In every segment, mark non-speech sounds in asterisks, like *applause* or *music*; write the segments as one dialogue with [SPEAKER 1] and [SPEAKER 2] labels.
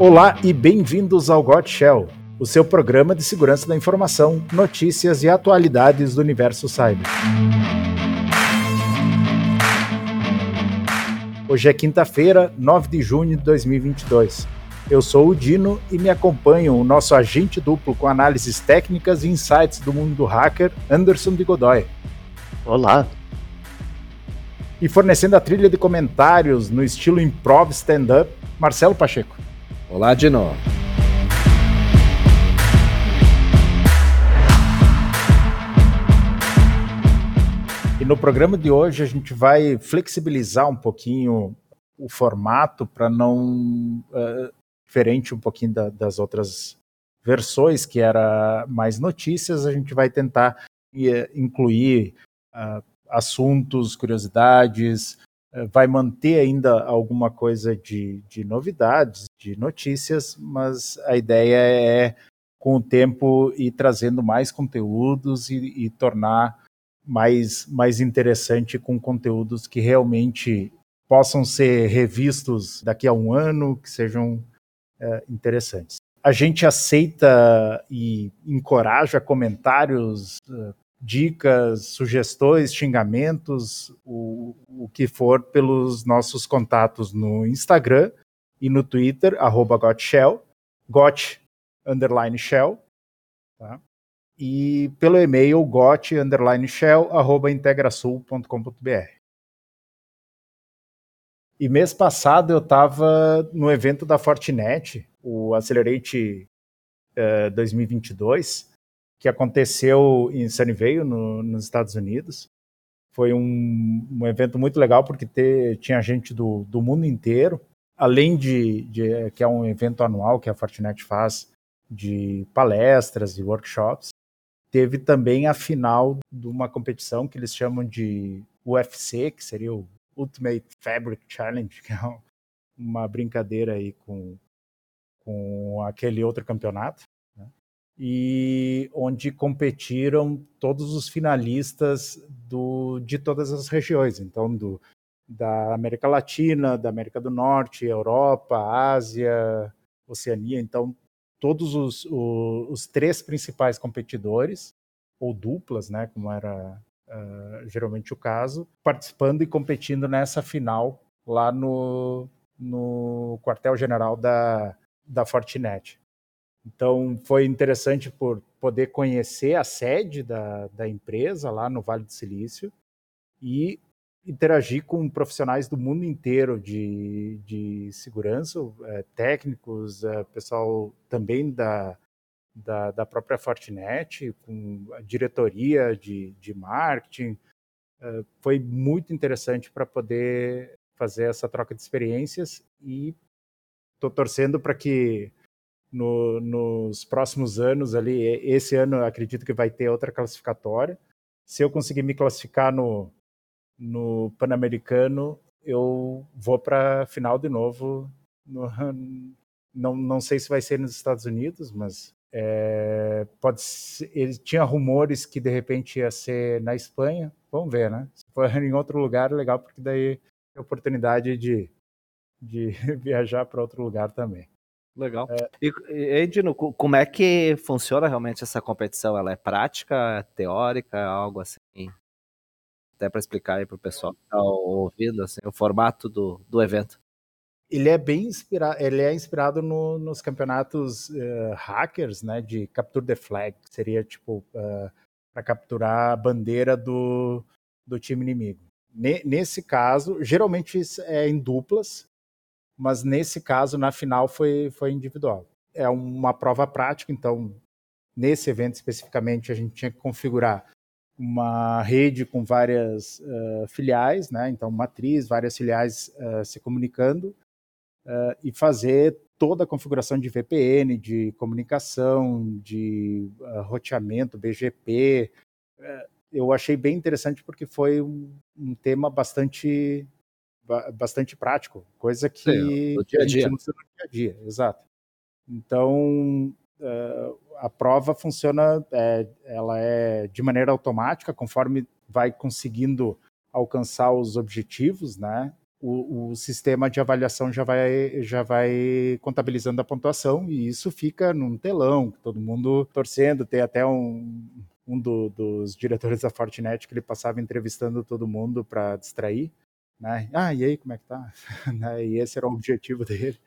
[SPEAKER 1] Olá e bem-vindos ao Got Shell, o seu programa de segurança da informação, notícias e atualidades do universo cyber. Hoje é quinta-feira, 9 de junho de 2022. Eu sou o Dino e me acompanha o nosso agente duplo com análises técnicas e insights do mundo do hacker, Anderson de Godoy.
[SPEAKER 2] Olá.
[SPEAKER 1] E fornecendo a trilha de comentários no estilo improv stand-up, Marcelo Pacheco.
[SPEAKER 3] Olá, Dino.
[SPEAKER 1] E no programa de hoje a gente vai flexibilizar um pouquinho o formato para não uh, diferente um pouquinho da, das outras versões, que era mais notícias, a gente vai tentar eh, incluir uh, assuntos, curiosidades, uh, vai manter ainda alguma coisa de, de novidades, de notícias, mas a ideia é, com o tempo, ir trazendo mais conteúdos e, e tornar mais, mais interessante com conteúdos que realmente possam ser revistos daqui a um ano, que sejam é, interessantes. A gente aceita e encoraja comentários, é, dicas, sugestões, xingamentos, o, o que for, pelos nossos contatos no Instagram e no Twitter, arroba gotshell, got, underline shell, tá? e pelo e-mail got, underline shell, arroba integrasul.com.br. E mês passado eu estava no evento da Fortinet, o Accelerate uh, 2022, que aconteceu em Sunnyvale, no, nos Estados Unidos. Foi um, um evento muito legal porque tinha gente do, do mundo inteiro, além de, de, que é um evento anual que a Fortinet faz de palestras e workshops. Teve também a final de uma competição que eles chamam de UFC, que seria o Ultimate Fabric Challenge, *laughs* que é uma brincadeira aí com, com aquele outro campeonato, né? e onde competiram todos os finalistas do, de todas as regiões, então do, da América Latina, da América do Norte, Europa, Ásia, Oceania, então todos os, os, os três principais competidores, ou duplas, né, como era uh, geralmente o caso, participando e competindo nessa final lá no, no quartel-general da, da Fortinet. Então foi interessante por poder conhecer a sede da, da empresa lá no Vale do Silício e interagir com profissionais do mundo inteiro de, de segurança, é, técnicos, é, pessoal também da, da, da própria Fortinet, com a diretoria de, de marketing. Uh, foi muito interessante para poder fazer essa troca de experiências e estou torcendo para que no, nos próximos anos ali, esse ano acredito que vai ter outra classificatória. Se eu conseguir me classificar no, no Pan-Americano, eu vou para a final de novo. No, *laughs* não, não sei se vai ser nos Estados Unidos, mas é, pode ser, ele tinha rumores que de repente ia ser na Espanha. Vamos ver, né? Se for *laughs* em outro lugar, legal, porque daí tem oportunidade de, de *laughs* viajar para outro lugar também.
[SPEAKER 2] Legal. É, e, Edino, como é que funciona realmente essa competição? Ela é prática, teórica, algo assim? Até para explicar aí para o pessoal que está ouvindo assim, o formato do, do evento
[SPEAKER 1] ele é bem inspirado, ele é inspirado no, nos campeonatos uh, hackers, né, de capture the flag, que seria tipo uh, eh, para capturar a bandeira do, do time inimigo. Ne, nesse caso, geralmente é em duplas, mas nesse caso na final foi foi individual. É uma prova prática, então nesse evento especificamente a gente tinha que configurar uma rede com várias uh, filiais, né? Então matriz, várias filiais se comunicando uh, e fazer toda a configuração de VPN, de comunicação, de uh, roteamento, BGP. Uh, eu achei bem interessante porque foi um, um tema bastante bastante prático, coisa que Sim, dia a, dia. a gente usa no dia a dia, exato. Então, uh, a prova funciona, é, ela é de maneira automática, conforme vai conseguindo alcançar os objetivos, né? o, o, sistema de avaliação já vai, já vai contabilizando a pontuação e isso fica num telão, todo mundo torcendo. Tem até um, um do, dos diretores da Fortinet que ele passava entrevistando todo mundo para distrair. Né? Ah, e aí, como é que tá? *laughs* Né? e esse era o objetivo dele.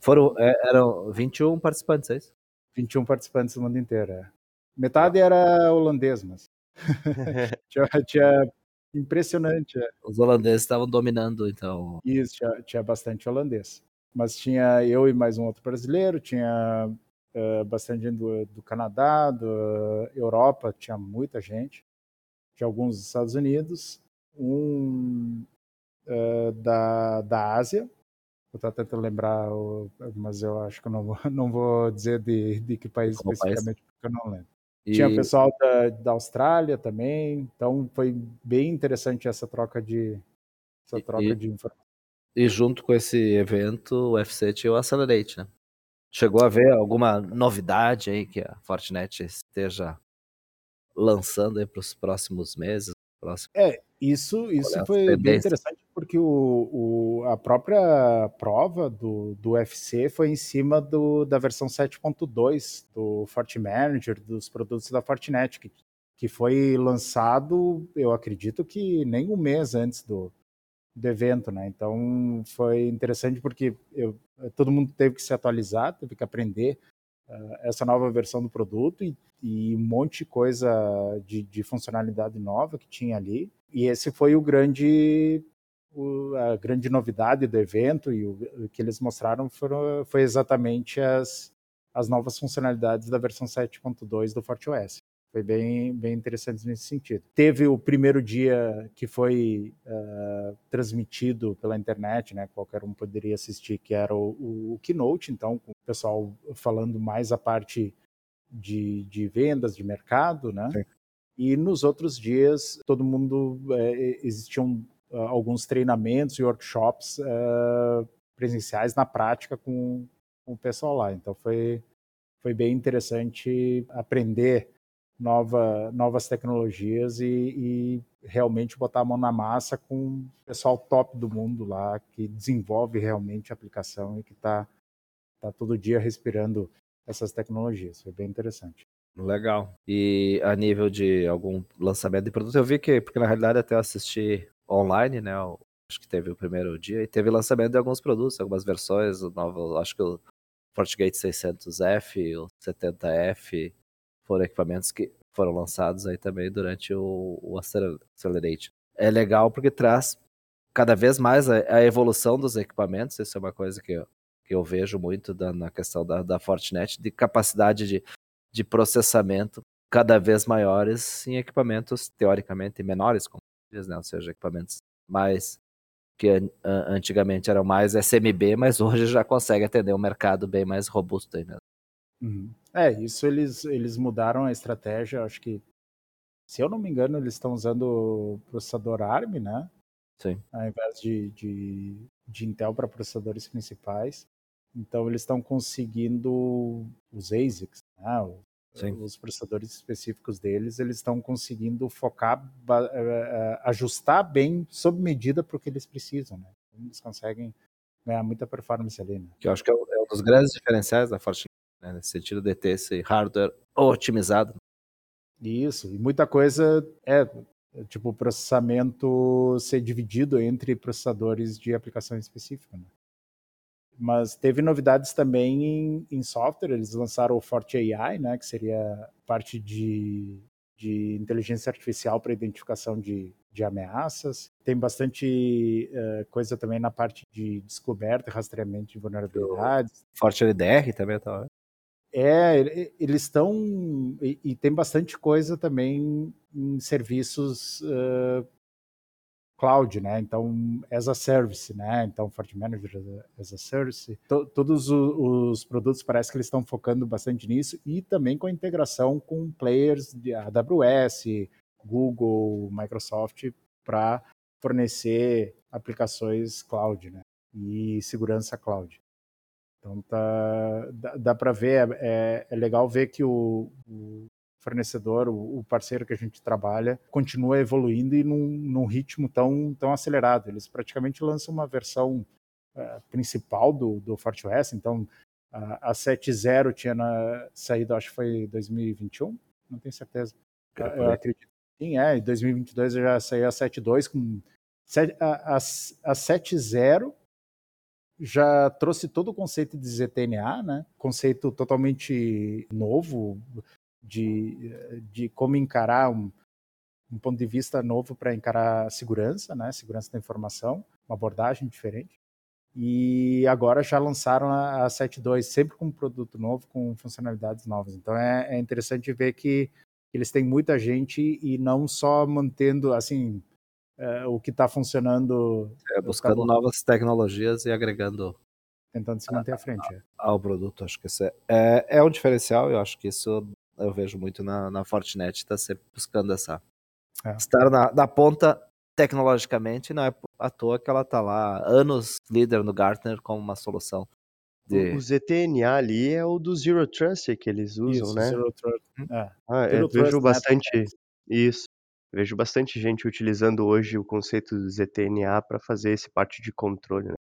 [SPEAKER 2] Foram, é, eram 21 participantes, é isso?
[SPEAKER 1] 21 participantes do mundo inteiro, é. Metade era holandês, mas. *laughs* tinha, tinha Impressionante. É.
[SPEAKER 2] Os holandeses estavam dominando, então.
[SPEAKER 1] Isso, tinha, tinha, bastante holandês. Mas tinha eu e mais um outro brasileiro, tinha uh, bastante gente do, do Canadá, da Europa, tinha muita gente. Tinha alguns dos Estados Unidos, um uh, da, da Ásia. Eu estou tentando lembrar, mas eu acho que eu não vou, *laughs* não vou dizer de, de que país Como especificamente, país? porque eu não lembro. E... Tinha pessoal da, da Austrália também, então foi bem interessante essa troca de essa troca
[SPEAKER 2] e,
[SPEAKER 1] de informações.
[SPEAKER 2] E junto com esse evento, o UFC tinha o Accelerate, né? Chegou a ver alguma novidade aí que a Fortinet esteja lançando aí para os próximos meses? Próximo...
[SPEAKER 1] É, isso, isso foi bem interessante porque o, o, a própria prova do, do UFC foi em cima do, da versão 7.2 do Fort Manager, dos produtos da Fortinet, que, que foi lançado, eu acredito que nem um mês antes do, do evento, né? Então foi interessante porque eu, todo mundo teve que se atualizar, teve que aprender uh, essa nova versão do produto e, e um monte de coisa de, de funcionalidade nova que tinha ali. E esse foi o grande o, a grande novidade do evento e o, o que eles mostraram foram, foi exatamente as, as novas funcionalidades da versão 7.2 do FortiOS. Foi bem, bem interessante nesse sentido. Teve o primeiro dia que foi uh, transmitido pela internet, né? Qualquer um poderia assistir, que era o, o, o Keynote, então, com o pessoal falando mais a parte de, de vendas, de mercado, né? Sim. E nos outros dias, todo mundo, é, existiam uh, alguns treinamentos e workshops uh, presenciais na prática com, com, o pessoal lá. Então foi, foi bem interessante aprender nova, novas tecnologias e, e, realmente botar a mão na massa com o pessoal top do mundo lá, que desenvolve realmente a aplicação e que está tá todo dia respirando essas tecnologias. Foi bem interessante.
[SPEAKER 2] Legal. E a nível de algum lançamento de produto, eu vi que, porque na realidade até eu assisti online, né? Acho que teve o primeiro dia e teve lançamento de alguns produtos, algumas versões. Acho que o FortiGate 600F, o 70F foram equipamentos que foram lançados aí também durante o, o Accelerate. É legal porque traz cada vez mais a, a, evolução dos equipamentos. Isso é uma coisa que eu, que eu vejo muito da, na questão da, da Fortinet, de capacidade de, de processamento cada vez maiores em equipamentos teoricamente menores, como né? Ou seja, equipamentos mais que antigamente eram mais SMB, mas *laughs* hoje já consegue atender um mercado bem mais robusto aí mesmo.
[SPEAKER 1] Uhum. É, isso eles, eles mudaram a estratégia, acho que, se eu não me engano, eles estão usando o processador ARM, né?
[SPEAKER 2] Sim.
[SPEAKER 1] Ao invés de, de, de Intel para processadores principais. Então eles estão conseguindo os ASICs, né? Sim. os processadores específicos deles, eles estão conseguindo focar, uh, ajustar bem sob medida para o que eles precisam, né? Eles conseguem ganhar muita performance ali, né?
[SPEAKER 2] Que eu acho que é, é um dos grandes diferenciais da Fortinet, né? nesse sentido de ter esse hardware otimizado.
[SPEAKER 1] Isso, e muita coisa é tipo processamento ser dividido entre processadores de aplicação específica, né? Mas teve novidades também em, em, software, eles lançaram o Forte AI, né, que seria parte de, de inteligência artificial para identificação de, de ameaças. Tem bastante uh, coisa também na parte de descoberta e rastreamento de vulnerabilidades.
[SPEAKER 2] Forte LDR também tá.
[SPEAKER 1] É, eles estão. E, e, tem bastante coisa também em serviços uh, cloud, né? Então, as a service, né? Então, Fort Manager as a service. T todos os, produtos parece que eles estão focando bastante nisso e também com a integração com players de AWS, Google, Microsoft para fornecer aplicações cloud, né? E segurança cloud. Então tá, dá, dá para ver, é, é, legal ver que o, o fornecedor, o, o, parceiro que a gente trabalha, continua evoluindo e num, num ritmo tão, tão acelerado. Eles praticamente lançam uma versão uh, principal do, do FortiOS, então a, a 7.0 tinha na, saído, acho que foi em 2021, não tenho certeza. Eu acredito. Sim, é, em 2022 já saiu a 7.2 com a, a, a 7.0 já trouxe todo o conceito de ZTNA, né? Conceito totalmente novo de, de como encarar um, um ponto de vista novo para encarar a segurança, né? Segurança da informação, uma abordagem diferente. E agora já lançaram a, a 7.2, sempre com um produto novo, com funcionalidades novas. Então é, é interessante ver que eles têm muita gente e não só mantendo, assim, é, o que está funcionando.
[SPEAKER 2] É, buscando tá novas tecnologias e agregando.
[SPEAKER 1] Tentando se manter à frente. É.
[SPEAKER 2] Ao produto, acho que isso é, é, é um diferencial, eu acho que isso eu vejo muito na, na Fortinet, está sempre buscando essa. É. Estar na, na ponta tecnologicamente, não é à toa que ela está lá anos líder no Gartner como uma solução.
[SPEAKER 3] De... O ZTNA ali é o do Zero Trust que eles usam, isso, né? Zero Trust. Uhum. É. Ah, Zero eu vejo bastante isso. Vejo bastante gente utilizando hoje o conceito do ZTNA para fazer esse parte de controle, né?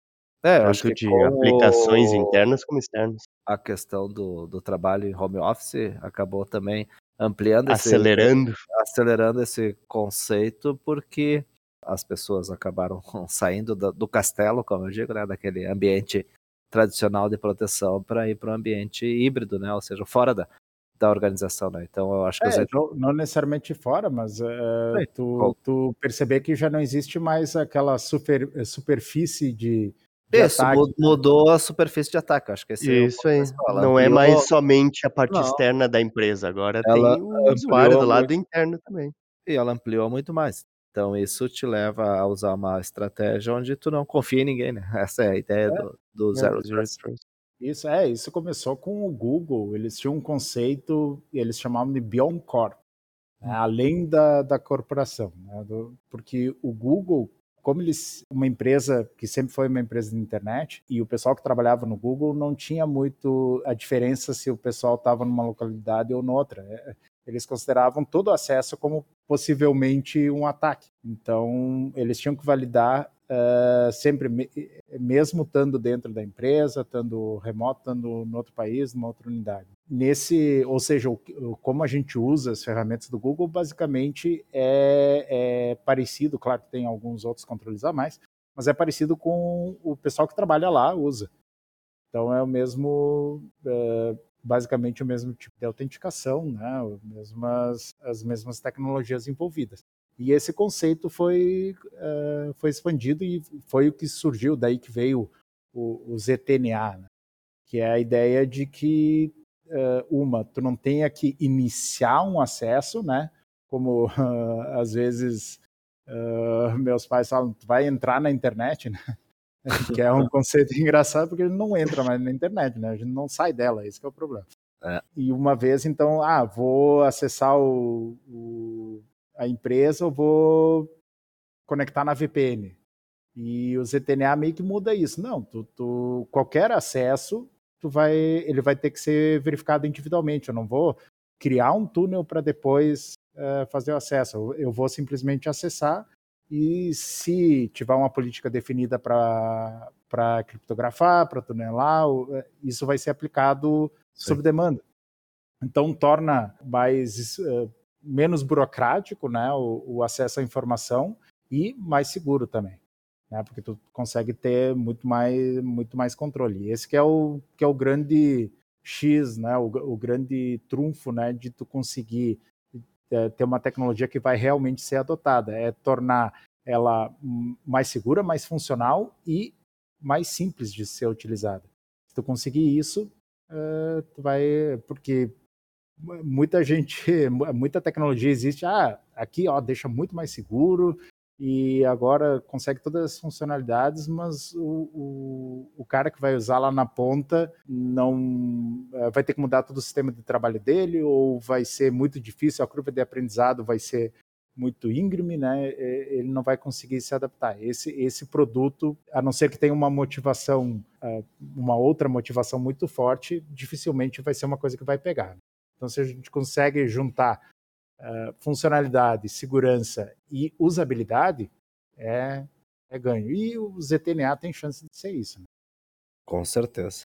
[SPEAKER 3] É, Tanto acho que de aplicações internas como externas.
[SPEAKER 2] A questão do, do trabalho em home office acabou também ampliando
[SPEAKER 3] acelerando
[SPEAKER 2] esse, acelerando esse conceito porque as pessoas acabaram *laughs* saindo do, do castelo, como eu digo, né, daquele ambiente tradicional de proteção para ir para um ambiente híbrido, né, ou seja, fora da, da organização, né? Então eu acho que
[SPEAKER 1] é, não, não, necessariamente fora, mas uh, tu, tu, perceber que já não existe mais aquela super, eh, superfície de
[SPEAKER 2] Isso, ataque. mudou a superfície de ataque, acho que esse
[SPEAKER 3] Isso é aí. Não é mais somente a parte não. externa da empresa, agora ela tem o usuário do lado interno também.
[SPEAKER 2] E ela ampliou muito mais. Então isso te leva a usar uma estratégia onde tu não confia em ninguém, né? *laughs* Essa é a ideia é. do, do é, Zero Trust.
[SPEAKER 1] Isso é, isso começou com o Google. Eles tinham um conceito, eles chamavam de Beyond Corp, né, hum. além da, da corporação, né, do, porque o Google, como eles, uma empresa que sempre foi uma empresa de internet, e o pessoal que trabalhava no Google não tinha muito a diferença se o pessoal estava numa localidade ou noutra. É, eles consideravam todo acesso como possivelmente um ataque. Então, eles tinham que validar uh, sempre, mesmo estando dentro da empresa, estando remoto, estando em outro país, numa outra unidade. Nesse, ou seja, o, como a gente usa as ferramentas do Google, basicamente é, é parecido, claro que tem alguns outros controles a mais, mas é parecido com o pessoal que trabalha lá usa. Então é o mesmo, uh, basicamente o mesmo tipo de autenticação, né? As mesmas, as mesmas tecnologias envolvidas. E esse conceito foi, uh, foi expandido e foi o que surgiu, daí que veio o, o ZTNA, né? que é a ideia de que, uh, uma, tu não tenha que iniciar um acesso, né? como uh, *laughs* às vezes meus pais falam, tu vai entrar na internet, né? *laughs* que é um conceito *laughs* engraçado porque ele não entra mais na internet, né? A gente não sai dela, esse é o problema. É. E uma vez, então, ah, vou acessar o, o, a empresa, eu vou conectar na VPN. E o ZTNA meio que muda isso. Não, tu, tu, qualquer acesso, tu vai, ele vai ter que ser verificado individualmente. Eu não vou criar um túnel para depois uh, fazer o acesso. Eu, eu vou simplesmente acessar e se tiver uma política definida para criptografar, para tunelar, eh, isso vai ser aplicado Sim. sob demanda. Então torna mais uh, menos burocrático, né, o, o, acesso à informação e mais seguro também, né, porque tu consegue ter muito mais muito mais controle. Esse que é o que é o grande X, né, o, o grande trunfo, né, de tu conseguir é, ter uma tecnologia que vai realmente ser adotada, é tornar ela mais segura, mais funcional e mais simples de ser utilizada. Se tu conseguir isso, uh, tu vai, porque muita gente, muita tecnologia existe, ah, aqui ó, deixa muito mais seguro e agora consegue todas as funcionalidades, mas o, o, o cara que vai usar lá na ponta não eh, vai ter que mudar todo o sistema de trabalho dele ou vai ser muito difícil, a curva de aprendizado vai ser muito íngreme, né, ele não vai conseguir se adaptar. Esse, esse produto, a não ser que tenha uma motivação, eh, uma outra motivação muito forte, dificilmente vai ser uma coisa que vai pegar. Então, se a gente consegue juntar uh, funcionalidade, segurança e usabilidade, é, é ganho. E o ZTNA tem chance de ser isso. Né?
[SPEAKER 2] Com certeza.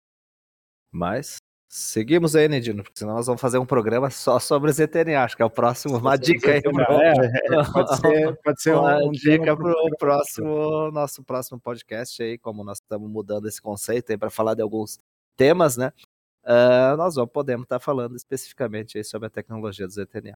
[SPEAKER 2] Mas seguimos aí, Nedino, porque senão nós vamos fazer um programa só sobre ZTNA. Acho que é o próximo. Uma dica aí pro...
[SPEAKER 1] é, *laughs* pode ser, pode ser *laughs*
[SPEAKER 2] uma um, dica para o próximo, nosso próximo podcast aí, como nós estamos mudando esse conceito aí para falar de alguns temas, né? Uh, nós vamos, podemos estar falando especificamente sobre a tecnologia do ZTNA.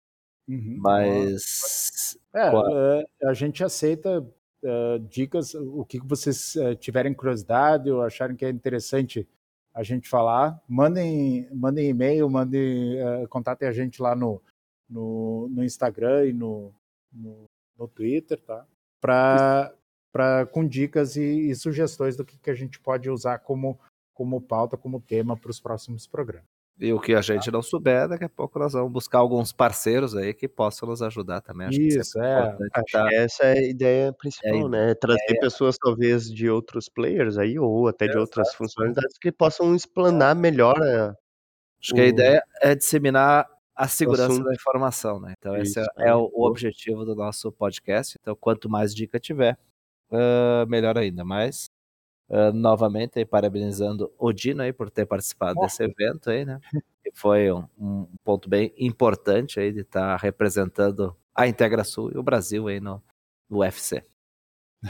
[SPEAKER 2] Uhum. Mas.
[SPEAKER 1] É, uh, a gente aceita uh, dicas, o que vocês tiverem curiosidade ou acharem que é interessante a gente falar, mandem, mandem e-mail, mandem, contatem a gente lá no, no, no Instagram e no, no, no Twitter, tá? Pra, pra, com dicas e, e sugestões do que, que a gente pode usar como como pauta, como tema para os próximos programas.
[SPEAKER 2] E o que a gente não souber, daqui a pouco nós vamos buscar alguns parceiros aí que possam nos ajudar também.
[SPEAKER 3] Acho Isso, é. Acho tá... que essa é a ideia principal, é, né? Trazer é, pessoas talvez de outros players aí, ou até de outras funcionalidades que possam explanar melhor.
[SPEAKER 2] A... Acho o... que a ideia é disseminar a segurança da informação, né? Então Isso, esse é, é o, o, objetivo do nosso podcast. Então quanto mais dica tiver, uh, melhor ainda. Mas Uh, novamente, aí, parabenizando o Dino aí por ter participado desse evento aí, né? Que foi um, um, ponto bem importante aí de estar tá representando a Integra Sul e o Brasil aí no, no UFC.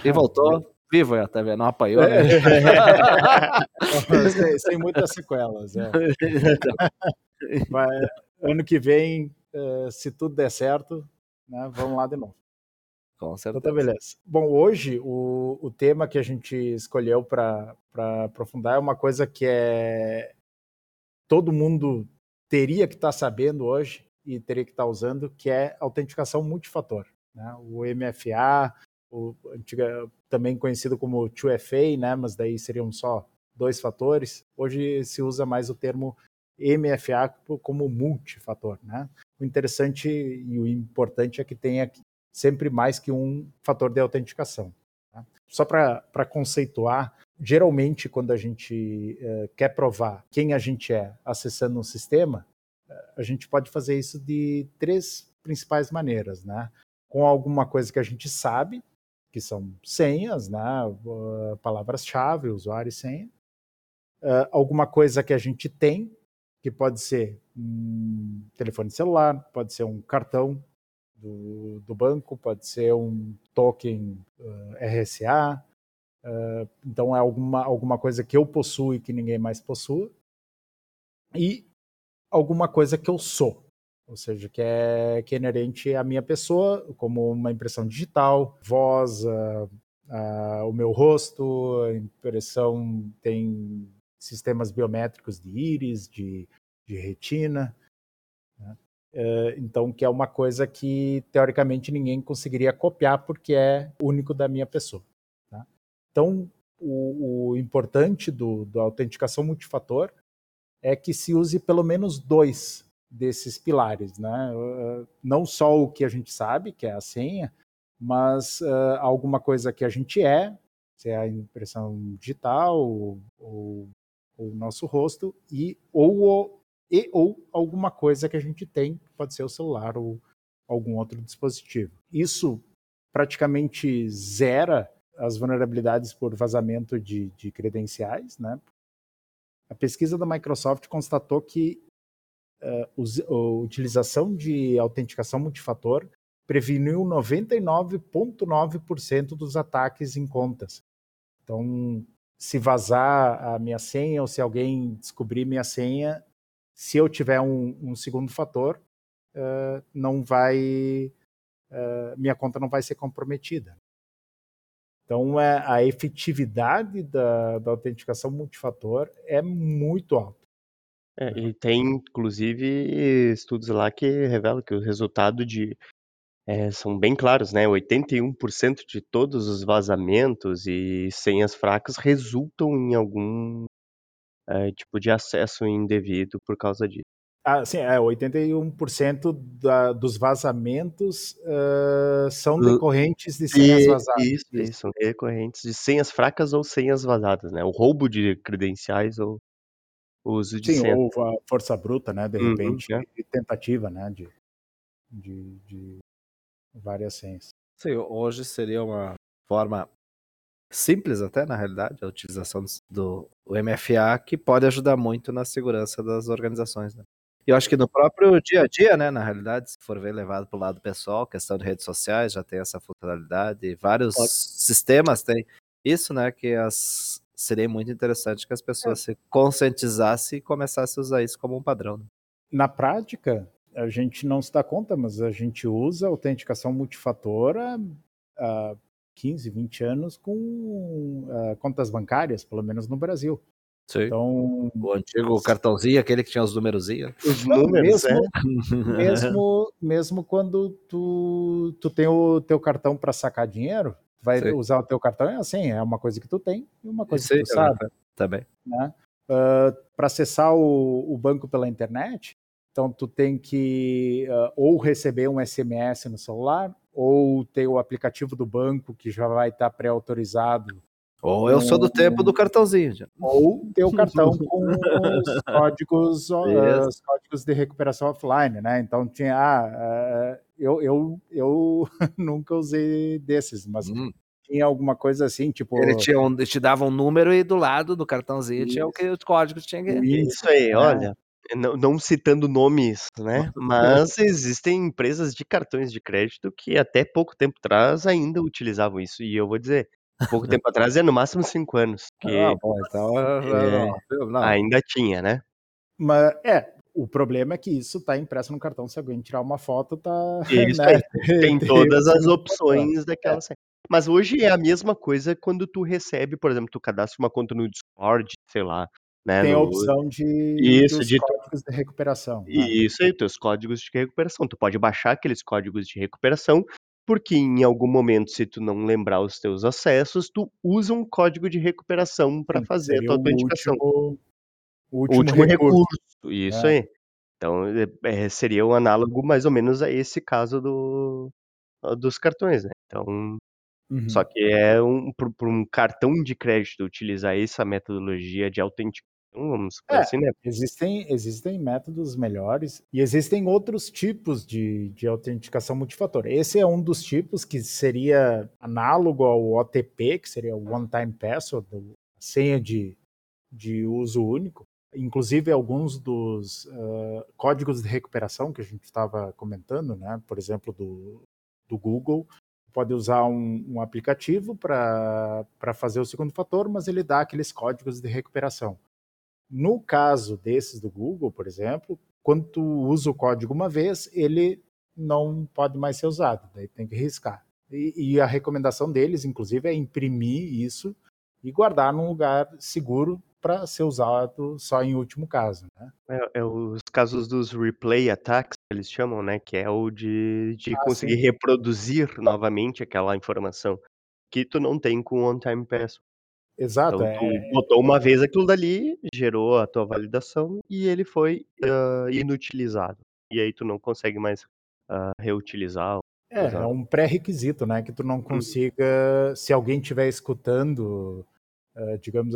[SPEAKER 2] E *laughs* voltou vivo, tá vendo? Não apanhou, né? *laughs*
[SPEAKER 1] sem, sem, muitas sequelas, é. *laughs* Mas, ano que vem, uh, se tudo der certo, né, vamos lá de novo.
[SPEAKER 2] Com certeza.
[SPEAKER 1] Então, tá beleza. Bom, hoje o, o tema que a gente escolheu para aprofundar é uma coisa que é todo mundo teria que estar tá sabendo hoje e teria que estar tá usando, que é autenticação multifator. Né? O MFA, o antiga, também conhecido como 2FA, né? mas daí seriam só dois fatores. Hoje se usa mais o termo MFA como multifator. Né? O interessante e o importante é que tenha sempre mais que um fator de autenticação. Tá? Só para conceituar, geralmente quando a gente uh, quer provar quem a gente é acessando um sistema, uh, a gente pode fazer isso de três principais maneiras, né? Com alguma coisa que a gente sabe, que são senhas, né? Uh, palavras-chave, usuário e senha. alguma coisa que a gente tem, que pode ser um telefone celular, pode ser um cartão do, do banco, pode ser um token uh, RSA, uh, então é alguma, alguma coisa que eu possuo e que ninguém mais possua, e alguma coisa que eu sou, ou seja, que é, que é inerente à minha pessoa, como uma impressão digital, voz, uh, uh, o meu rosto, impressão tem sistemas biométricos de íris, de, de retina. Eh, então, que é uma coisa que teoricamente ninguém conseguiria copiar porque é único da minha pessoa. Tá? Então, o, o importante do, da autenticação multifator é que se use pelo menos dois desses pilares, né? Eh, não só o que a gente sabe, que é a senha, mas uh, alguma coisa que a gente é, se é a impressão digital, ou, ou o nosso rosto, e ou e ou alguma coisa que a gente tem, pode ser o celular ou algum outro dispositivo. Isso praticamente zera as vulnerabilidades por vazamento de, de credenciais, né? A pesquisa da Microsoft constatou que uh, a utilização de autenticação multifator preveniu 99,9% dos ataques em contas. Então, se vazar a minha senha ou se alguém descobrir minha senha, se eu tiver um, um segundo fator, uh, não vai, uh, minha conta não vai ser comprometida. Então, é, a efetividade da, da autenticação multifator é muito alta.
[SPEAKER 3] É, e tem, inclusive, estudos lá que revelam que o resultado de é, são bem claros, né? 81% de todos os vazamentos e senhas fracas resultam em algum é, tipo de acesso indevido por causa disso.
[SPEAKER 1] Ah, sim, é, 81% da, dos vazamentos uh, são decorrentes de senhas vazadas.
[SPEAKER 3] Isso, isso, são decorrentes de senhas fracas ou senhas vazadas, né? O roubo de credenciais ou o uso de
[SPEAKER 1] Sim,
[SPEAKER 3] senha.
[SPEAKER 1] ou a força bruta, né? De
[SPEAKER 3] Uhum,
[SPEAKER 1] repente,
[SPEAKER 3] é.
[SPEAKER 1] tentativa, né? De, de, de várias senhas.
[SPEAKER 2] Sim, hoje seria uma forma simples até, na realidade, a utilização do MFA, que pode ajudar muito na segurança das organizações, né? E eu acho que no próprio dia a dia, né, na realidade, se for ver levado para o lado pessoal, questão de redes sociais já tem essa funcionalidade, vários
[SPEAKER 1] Pode.
[SPEAKER 2] sistemas têm isso, né, que as, seria muito interessante que as pessoas se conscientizassem e começassem a usar isso como um padrão. né?
[SPEAKER 1] Na prática, a gente não se dá conta, mas a gente usa autenticação multifator há, há 15, 20 anos com ah, contas bancárias, pelo menos no Brasil.
[SPEAKER 2] Sim.
[SPEAKER 1] Então,
[SPEAKER 2] O antigo cartãozinho, aquele que tinha os numerozinhos.
[SPEAKER 3] Os *laughs* números,
[SPEAKER 1] mesmo,
[SPEAKER 3] é.
[SPEAKER 1] mesmo, mesmo quando tu, tu tem o teu cartão para sacar dinheiro, tu vai
[SPEAKER 2] Sim.
[SPEAKER 1] usar o teu cartão, é assim, é uma coisa que tu tem e uma coisa
[SPEAKER 2] Sim,
[SPEAKER 1] que tu sabe.
[SPEAKER 2] Também.
[SPEAKER 1] né? para acessar o, o banco pela internet, então tu tem que ah, ou receber um SMS no celular, ou ter o aplicativo do banco que já vai estar pré-autorizado,
[SPEAKER 2] Ou eu sou do tempo do cartãozinho. já.
[SPEAKER 1] ou ter o *laughs* cartão com os códigos, *laughs*
[SPEAKER 2] Isso.
[SPEAKER 1] os códigos de recuperação offline, né? Então tinha, ah, ah, eu, eu, eu *laughs* nunca usei desses, mas
[SPEAKER 2] Hum.
[SPEAKER 1] tinha alguma coisa assim, tipo
[SPEAKER 2] Ele, tinha um- ele te dava um número e do lado do cartãozinho tinha o que os códigos tinha que.
[SPEAKER 3] Isso aí,
[SPEAKER 1] É.
[SPEAKER 3] olha, não, não citando nomes, né? Mas existem empresas de cartões de crédito que até pouco tempo atrás ainda utilizavam isso. E eu vou dizer, pouco tempo *laughs* atrás é no máximo cinco anos, que
[SPEAKER 2] Ah, bom, então.
[SPEAKER 3] É,
[SPEAKER 2] não, não.
[SPEAKER 3] ainda tinha, né?
[SPEAKER 1] Mas é, o problema é que isso tá impresso no cartão. Se alguém tirar uma foto, tá.
[SPEAKER 3] Isso
[SPEAKER 1] né?
[SPEAKER 3] aí, *laughs* tem todas as opções daquela senha. Mas hoje é a mesma coisa quando tu recebe, por exemplo, tu cadastra uma conta no Discord, sei lá, né?
[SPEAKER 1] Tem a
[SPEAKER 3] no-
[SPEAKER 1] opção de
[SPEAKER 3] Isso, de
[SPEAKER 1] códigos de recuperação. né?
[SPEAKER 3] Isso aí, teus códigos de recuperação. Tu pode baixar aqueles códigos de recuperação, porque em algum momento, se tu não lembrar os teus acessos, tu usa um código de recuperação para fazer a tua
[SPEAKER 1] o
[SPEAKER 3] autenticação.
[SPEAKER 1] último, o último,
[SPEAKER 3] último
[SPEAKER 1] recurso.
[SPEAKER 3] recurso, isso
[SPEAKER 1] É.
[SPEAKER 3] aí. Então, é, é, seria um análogo mais ou menos a esse caso do, dos cartões, né? Então,
[SPEAKER 1] Uhum.
[SPEAKER 3] só que é um, para um cartão de crédito utilizar essa metodologia de vamos
[SPEAKER 1] É,
[SPEAKER 3] assim, né?
[SPEAKER 1] Existem, existem métodos melhores e existem outros tipos de, de autenticação multifator. Esse é um dos tipos que seria análogo ao OTP, que seria o One Time Password, a senha de, de uso único. Inclusive, alguns dos ah, códigos de recuperação que a gente estava comentando, né? por exemplo, do, do Google, pode usar um, um aplicativo para fazer o segundo fator, mas ele dá aqueles códigos de recuperação. No caso desses do Google, por exemplo, quando tu usa o código uma vez, ele não pode mais ser usado, daí tem que riscar. E, e a recomendação deles, inclusive, é imprimir isso e guardar num lugar seguro para ser usado só em último caso. Né?
[SPEAKER 3] É, é os casos dos replay attacks, que eles chamam, né? Que é o de, de
[SPEAKER 1] Ah,
[SPEAKER 3] conseguir
[SPEAKER 1] sim.
[SPEAKER 3] reproduzir novamente aquela informação que tu não tem com o on-time password.
[SPEAKER 1] Exato.
[SPEAKER 3] Então,
[SPEAKER 1] é-
[SPEAKER 3] tu botou uma vez aquilo dali, gerou a tua validação e ele foi ah, inutilizado. E aí tu não consegue mais ah, reutilizar.
[SPEAKER 1] É,
[SPEAKER 3] usar.
[SPEAKER 1] é um pré-requisito, né? Que tu não consiga, se alguém estiver escutando, eh, digamos,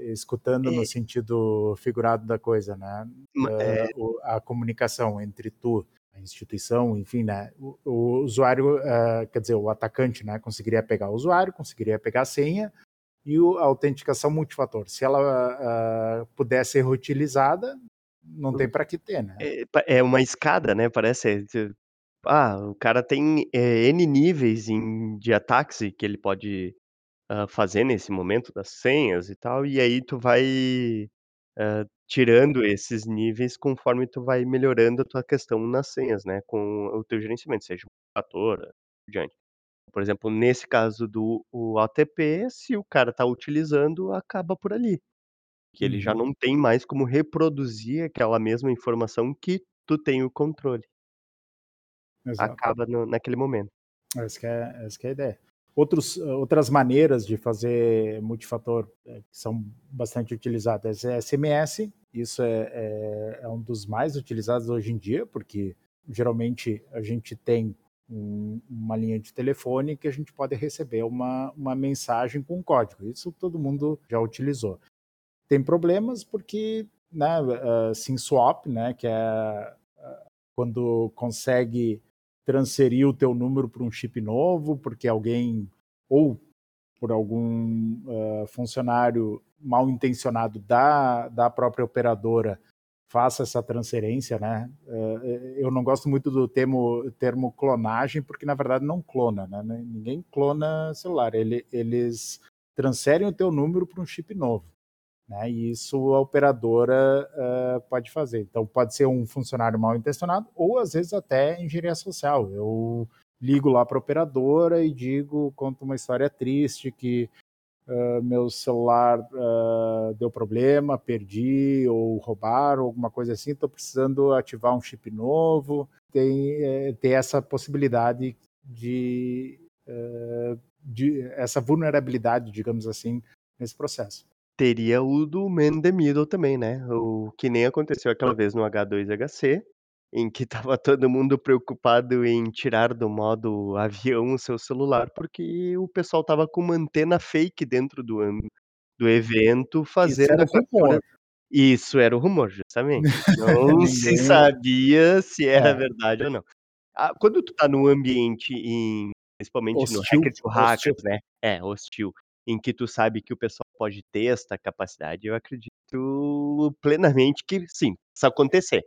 [SPEAKER 1] escutando no
[SPEAKER 3] É.
[SPEAKER 1] sentido figurado da coisa, né?
[SPEAKER 3] É,
[SPEAKER 1] a comunicação entre tu, a instituição, enfim, né? O, o usuário, eh, quer dizer, o atacante, né? Conseguiria pegar o usuário, conseguiria pegar a senha e a autenticação multifator. Se ela ah, puder ser reutilizada, não tem para que ter, né?
[SPEAKER 3] é, é uma escada, né? Parece. é, Ah, o cara tem é, N níveis em- de ataques que ele pode ah, fazer nesse momento das senhas e tal, e aí tu vai ah, tirando esses níveis conforme tu vai melhorando a tua questão nas senhas, né? Com o teu gerenciamento, seja um fator, diante. Por exemplo, nesse caso do o ATP, se o cara tá utilizando, acaba por ali. Que ele já
[SPEAKER 1] Uhum.
[SPEAKER 3] não tem mais como reproduzir aquela mesma informação que tu tem o controle.
[SPEAKER 1] Exato.
[SPEAKER 3] Acaba no naquele momento.
[SPEAKER 1] Essa que é, essa que é a ideia. Outros, outras maneiras de fazer multifator eh, que são bastante utilizadas é SMS. Isso é, é, é um dos mais utilizados hoje em dia, porque geralmente a gente tem um- uma linha de telefone que a gente pode receber uma, uma mensagem com código. Isso todo mundo já utilizou. Tem problemas porque né, uh, SIM swap, né, que é uh, quando consegue transferir o teu número para um chip novo, porque alguém ou por algum uh, funcionário mal intencionado da, da própria operadora faça essa transferência, né? Uh, eu não gosto muito do termo, termo clonagem, porque na verdade não clona, né? Ninguém clona celular. Ele, eles transferem o teu número para um chip novo. Né? E isso a operadora uh, pode fazer. Então, pode ser um funcionário mal intencionado ou, às vezes, até engenharia social. Eu ligo lá para a operadora e digo, conto uma história triste que uh, meu celular uh, deu problema, perdi ou roubaram, alguma coisa assim, estou precisando ativar um chip novo. Tem, é, tem essa possibilidade de, de essa vulnerabilidade, digamos assim, nesse processo.
[SPEAKER 3] Teria o do man the middle também, né, o que nem aconteceu aquela vez no H2HC, em que estava todo mundo preocupado em tirar do modo avião o seu celular, porque o pessoal estava com uma antena fake dentro do do evento fazendo
[SPEAKER 1] a captura
[SPEAKER 3] Isso era o rumor, justamente. *laughs* Não se sabia se era verdade ou não. Ah, quando tu tá num ambiente em principalmente no
[SPEAKER 1] hostil,
[SPEAKER 3] Hackers to Hackers, né, é, hostil, em que tu sabe que o pessoal pode ter esta capacidade, eu acredito plenamente que sim, isso acontecer,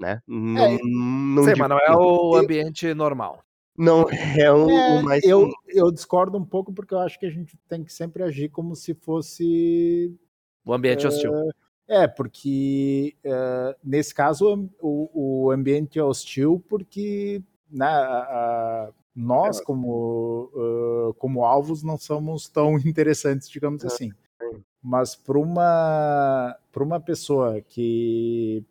[SPEAKER 3] né. Não
[SPEAKER 2] é,
[SPEAKER 3] não
[SPEAKER 2] sim, mas não é o ambiente normal.
[SPEAKER 3] Não, é o
[SPEAKER 1] é,
[SPEAKER 3] o mais
[SPEAKER 1] eu, eu discordo um pouco, porque eu acho que a gente tem que sempre agir como se fosse...
[SPEAKER 2] O ambiente hostil.
[SPEAKER 1] É, porque uh, nesse caso o, o ambiente é hostil porque né, a, nós é. como, uh, como alvos não somos tão *laughs* interessantes, digamos assim. Mas para uma, uma pessoa que,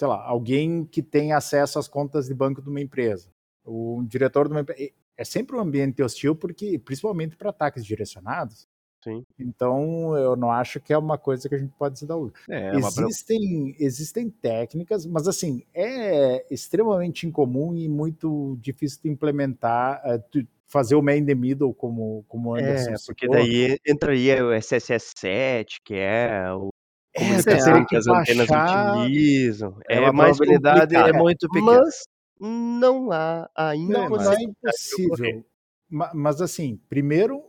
[SPEAKER 1] sei lá, alguém que tem acesso às contas de banco de uma empresa, o diretor de uma empresa, é sempre um ambiente hostil, porque principalmente para ataques direcionados.
[SPEAKER 3] Sim.
[SPEAKER 1] Então, eu não acho que é uma coisa que a gente pode se dar uso.
[SPEAKER 2] É,
[SPEAKER 1] existem, existem técnicas, mas assim, é extremamente incomum e muito difícil de implementar, uh, fazer o man the middle, como, como Anderson
[SPEAKER 3] É, porque daí entraria o SSS7, que é o
[SPEAKER 1] É,
[SPEAKER 3] comunicação
[SPEAKER 1] teria
[SPEAKER 3] que as
[SPEAKER 1] que
[SPEAKER 3] antenas
[SPEAKER 1] baixar
[SPEAKER 3] utilizam.
[SPEAKER 2] É,
[SPEAKER 3] É
[SPEAKER 2] a
[SPEAKER 3] mais
[SPEAKER 2] probabilidade é
[SPEAKER 3] complicado,
[SPEAKER 2] muito pequena.
[SPEAKER 3] mas não há ainda
[SPEAKER 1] Não, não é impossível. Ma- Mas assim, primeiro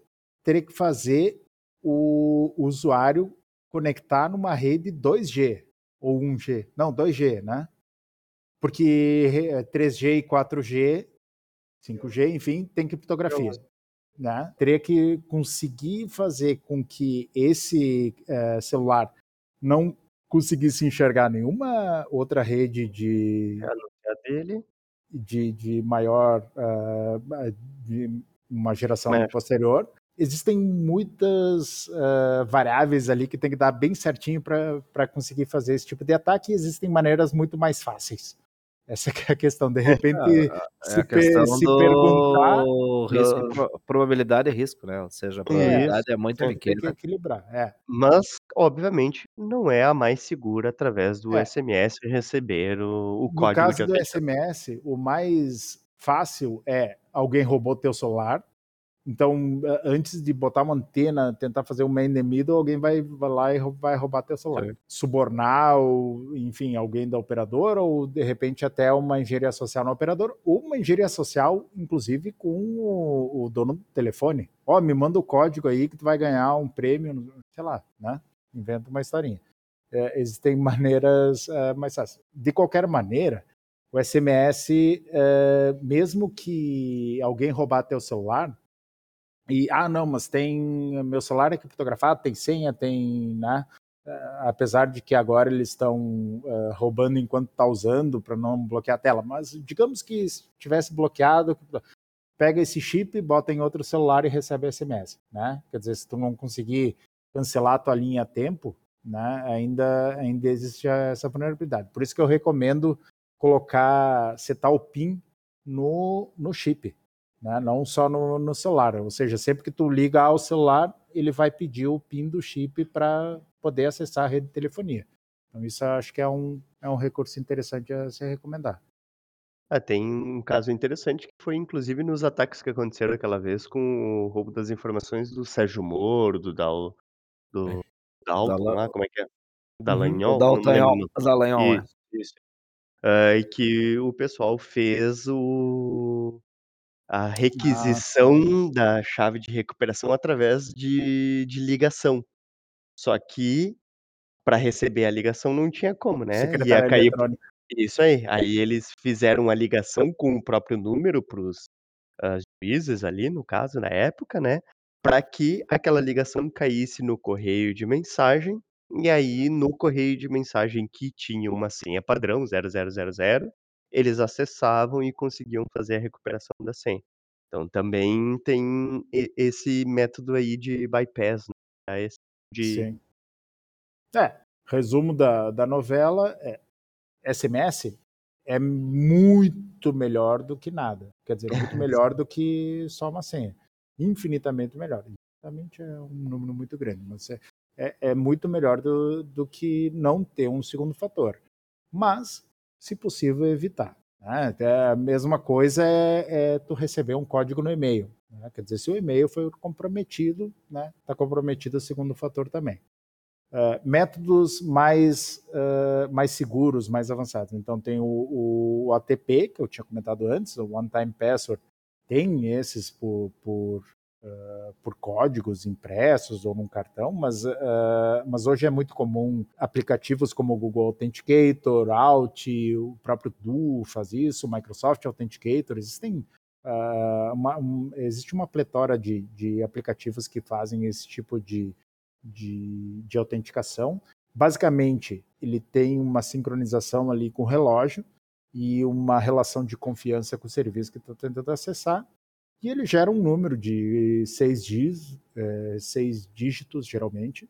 [SPEAKER 1] teria que fazer o usuário conectar numa rede 2G ou 1G. Não, 2G, né? Porque re- 3G e 4G, 5G, enfim, tem criptografia. Né? Teria que conseguir fazer com que esse eh, celular não conseguisse enxergar nenhuma outra rede de,
[SPEAKER 3] É dele.
[SPEAKER 1] de, de maior, uh, de uma geração
[SPEAKER 3] É.
[SPEAKER 1] posterior. Existem muitas uh, variáveis ali que tem que dar bem certinho para conseguir fazer esse tipo de ataque. E existem maneiras muito mais fáceis. Essa que é a questão. De repente,
[SPEAKER 2] É
[SPEAKER 1] se,
[SPEAKER 2] a questão
[SPEAKER 1] pe- se
[SPEAKER 2] do
[SPEAKER 1] perguntar,
[SPEAKER 2] risco, pro- probabilidade e risco, né? Ou seja, a probabilidade é, muito
[SPEAKER 3] é,
[SPEAKER 1] tem que
[SPEAKER 2] pequena.
[SPEAKER 1] equilibrar. É.
[SPEAKER 3] Mas, obviamente, não é a mais segura através do
[SPEAKER 1] É.
[SPEAKER 3] SMS receber o o
[SPEAKER 1] No
[SPEAKER 3] código de
[SPEAKER 1] caso do. SMS, o mais fácil é alguém roubou teu celular. Então, antes de botar uma antena, tentar fazer um man in the middle, alguém vai, vai lá e vai roubar teu celular.
[SPEAKER 3] Sim.
[SPEAKER 1] Subornar, ou, enfim, alguém da operadora, ou de repente até uma engenharia social na operadora, ou uma engenharia social, inclusive, com o, o dono do telefone. Ó, me manda o código aí que tu vai ganhar um prêmio, sei lá, né? Inventa uma historinha. É, existem *laughs* maneiras é, mais fáceis. De qualquer maneira, o SMS, é, mesmo que alguém roubar teu celular, e, ah, não, mas tem, meu celular é criptografado, tem senha, tem, né, eh, apesar de que agora eles estão eh, roubando enquanto está usando para não bloquear a tela, mas digamos que se tivesse bloqueado, pega esse chip, bota em outro celular e recebe SMS, né, quer dizer, se tu não conseguir cancelar a tua linha a tempo, né, ainda, ainda existe essa vulnerabilidade, por isso que eu recomendo colocar, setar o PIN no, no chip, né? não só no, no celular. Ou seja, sempre que tu liga ao celular, ele vai pedir o PIN do chip para poder acessar a rede de telefonia. Então isso eu acho que é um, é um recurso interessante a se recomendar.
[SPEAKER 3] Ah, tem um caso interessante que foi inclusive nos ataques que aconteceram aquela vez com o roubo das informações do Sérgio Moro, do Dal do Dalton
[SPEAKER 2] Dala-
[SPEAKER 3] lá, como é que é? Dallagnol,
[SPEAKER 2] uhum,
[SPEAKER 3] lembro
[SPEAKER 2] o Dallagnol,
[SPEAKER 3] isso, isso. Hã, e que o pessoal fez o a
[SPEAKER 1] Ah,
[SPEAKER 3] requisição da chave de recuperação através de de ligação. Só que, para receber a ligação não tinha como, né, ia cair isso aí, aí eles fizeram a ligação com o próprio número para os, hã, juízes ali no caso, na época, né, para que aquela ligação caísse no correio de mensagem, e aí no correio de mensagem que tinha uma senha padrão 0000, eles acessavam e conseguiam fazer a recuperação da senha. Então também tem esse método aí de bypass, né, esse de
[SPEAKER 1] Sim. É, resumo da da novela é SMS é muito melhor do que nada. Quer dizer, muito *laughs* melhor do que só uma senha. Infinitamente melhor. Infinitamente é um número muito grande, mas é é é muito melhor do do que não ter um segundo fator. Mas, se possível, evitar, né. A mesma coisa é é tu receber um código no e-mail, né, quer dizer, se o e-mail foi comprometido, né, tá comprometido o segundo fator também. Hã, métodos mais, hã, mais seguros, mais avançados, então tem o o OTP, que eu tinha comentado antes, o One Time Password, tem esses por por, hã, por códigos impressos ou num cartão, mas, hã, mas hoje é muito comum aplicativos como o Google Authenticator, Aut, o próprio Duo faz isso, o Microsoft Authenticator, existem, hã, uma um existe uma pletora de de aplicativos que fazem esse tipo de de de autenticação. Basicamente, ele tem uma sincronização ali com o relógio, e uma relação de confiança com o serviço que tá tentando acessar, e ele gera um número de 6 dígitos, eh, 6 dígitos geralmente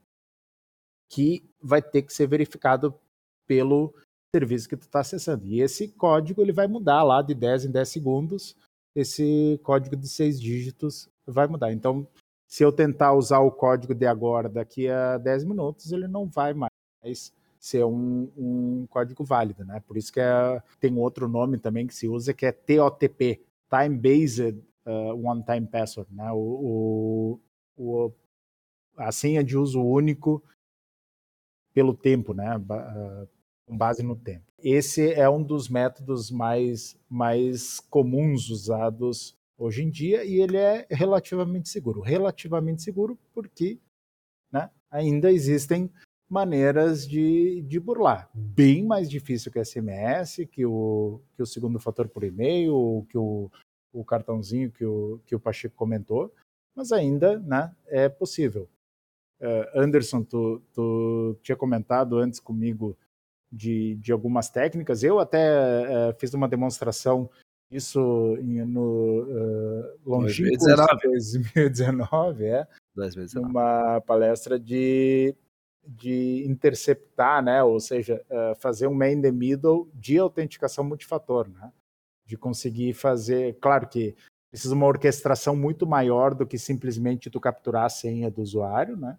[SPEAKER 1] que vai ter que ser verificado pelo serviço que tu tá acessando. E esse código ele vai mudar lá de 10 em 10 segundos, esse código de 6 dígitos vai mudar. Então, se eu tentar usar o código de agora, daqui a 10 minutos, ele não vai mais ser um um código válido, né. Por isso que é tem outro nome também que se usa que é TOTP, Time Based, hã, One Time Password, né, o o o a senha de uso único pelo tempo, né, hã, com base no tempo. Esse é um dos métodos mais mais comuns usados hoje em dia e ele é relativamente seguro. Relativamente seguro porque, né, ainda existem maneiras de de burlar. Bem mais difícil que SMS, que o que o segundo fator por e-mail, que o o cartãozinho que o que o Pacheco comentou, mas ainda, né, é possível. Hã, Anderson, tu tu tinha comentado antes comigo de de algumas técnicas, eu até, eh, fiz uma demonstração isso em no, hã, longínquos
[SPEAKER 2] 2019.
[SPEAKER 1] 2019, é,
[SPEAKER 2] 2019.
[SPEAKER 1] numa palestra de de interceptar, né, ou seja, hã, fazer um man in the middle de autenticação multifator, né, de conseguir fazer claro que precisa uma orquestração muito maior do que simplesmente tu capturar a senha do usuário, né,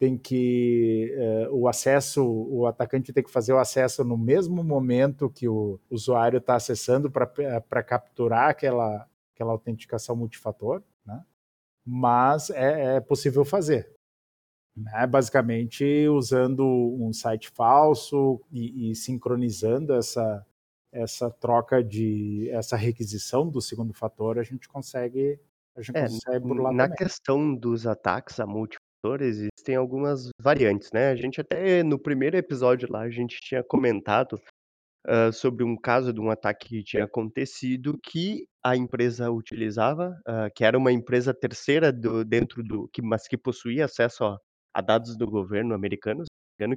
[SPEAKER 1] tem que, eh, o acesso o atacante tem que fazer o acesso no mesmo momento que o usuário tá acessando pra capturar aquela aquela autenticação multifator, né, mas é é possível fazer, né, basicamente usando um site falso e e sincronizando essa essa troca de essa requisição do segundo fator, a gente consegue a gente
[SPEAKER 3] É,
[SPEAKER 1] consegue burlar
[SPEAKER 3] na
[SPEAKER 1] também.
[SPEAKER 3] questão dos ataques a multifator, existem algumas variantes, né, a gente até no primeiro episódio lá, a gente tinha comentado, hã, sobre um caso de um ataque que tinha acontecido, que a empresa utilizava, hã, que era uma empresa terceira do dentro do que mas que possuía acesso a a dados do governo americano,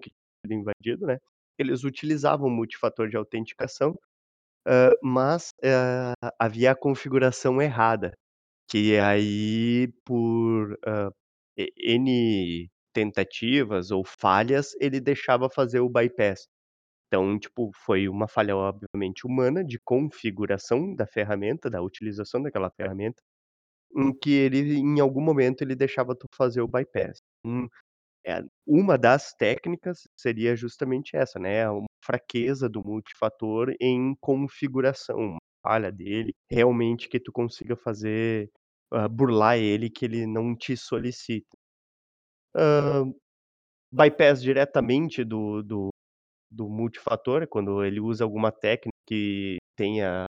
[SPEAKER 3] que tinha sido invadido, né, eles utilizavam multifator de autenticação, hã, mas, hã, havia a configuração errada, que aí por, e N tentativas ou falhas, ele deixava fazer o bypass. Então, tipo, foi uma falha obviamente humana de configuração da ferramenta, da utilização daquela ferramenta, em que ele em algum momento ele deixava tu fazer o bypass. Hum, eh, uma das técnicas seria justamente essa, né, uma fraqueza do multifator em configuração, uma falha dele, realmente que tu consiga fazer, hã, burlar ele, que ele não te solicita. Hã, bypass diretamente do do do multifator, quando ele usa alguma técnica que tenha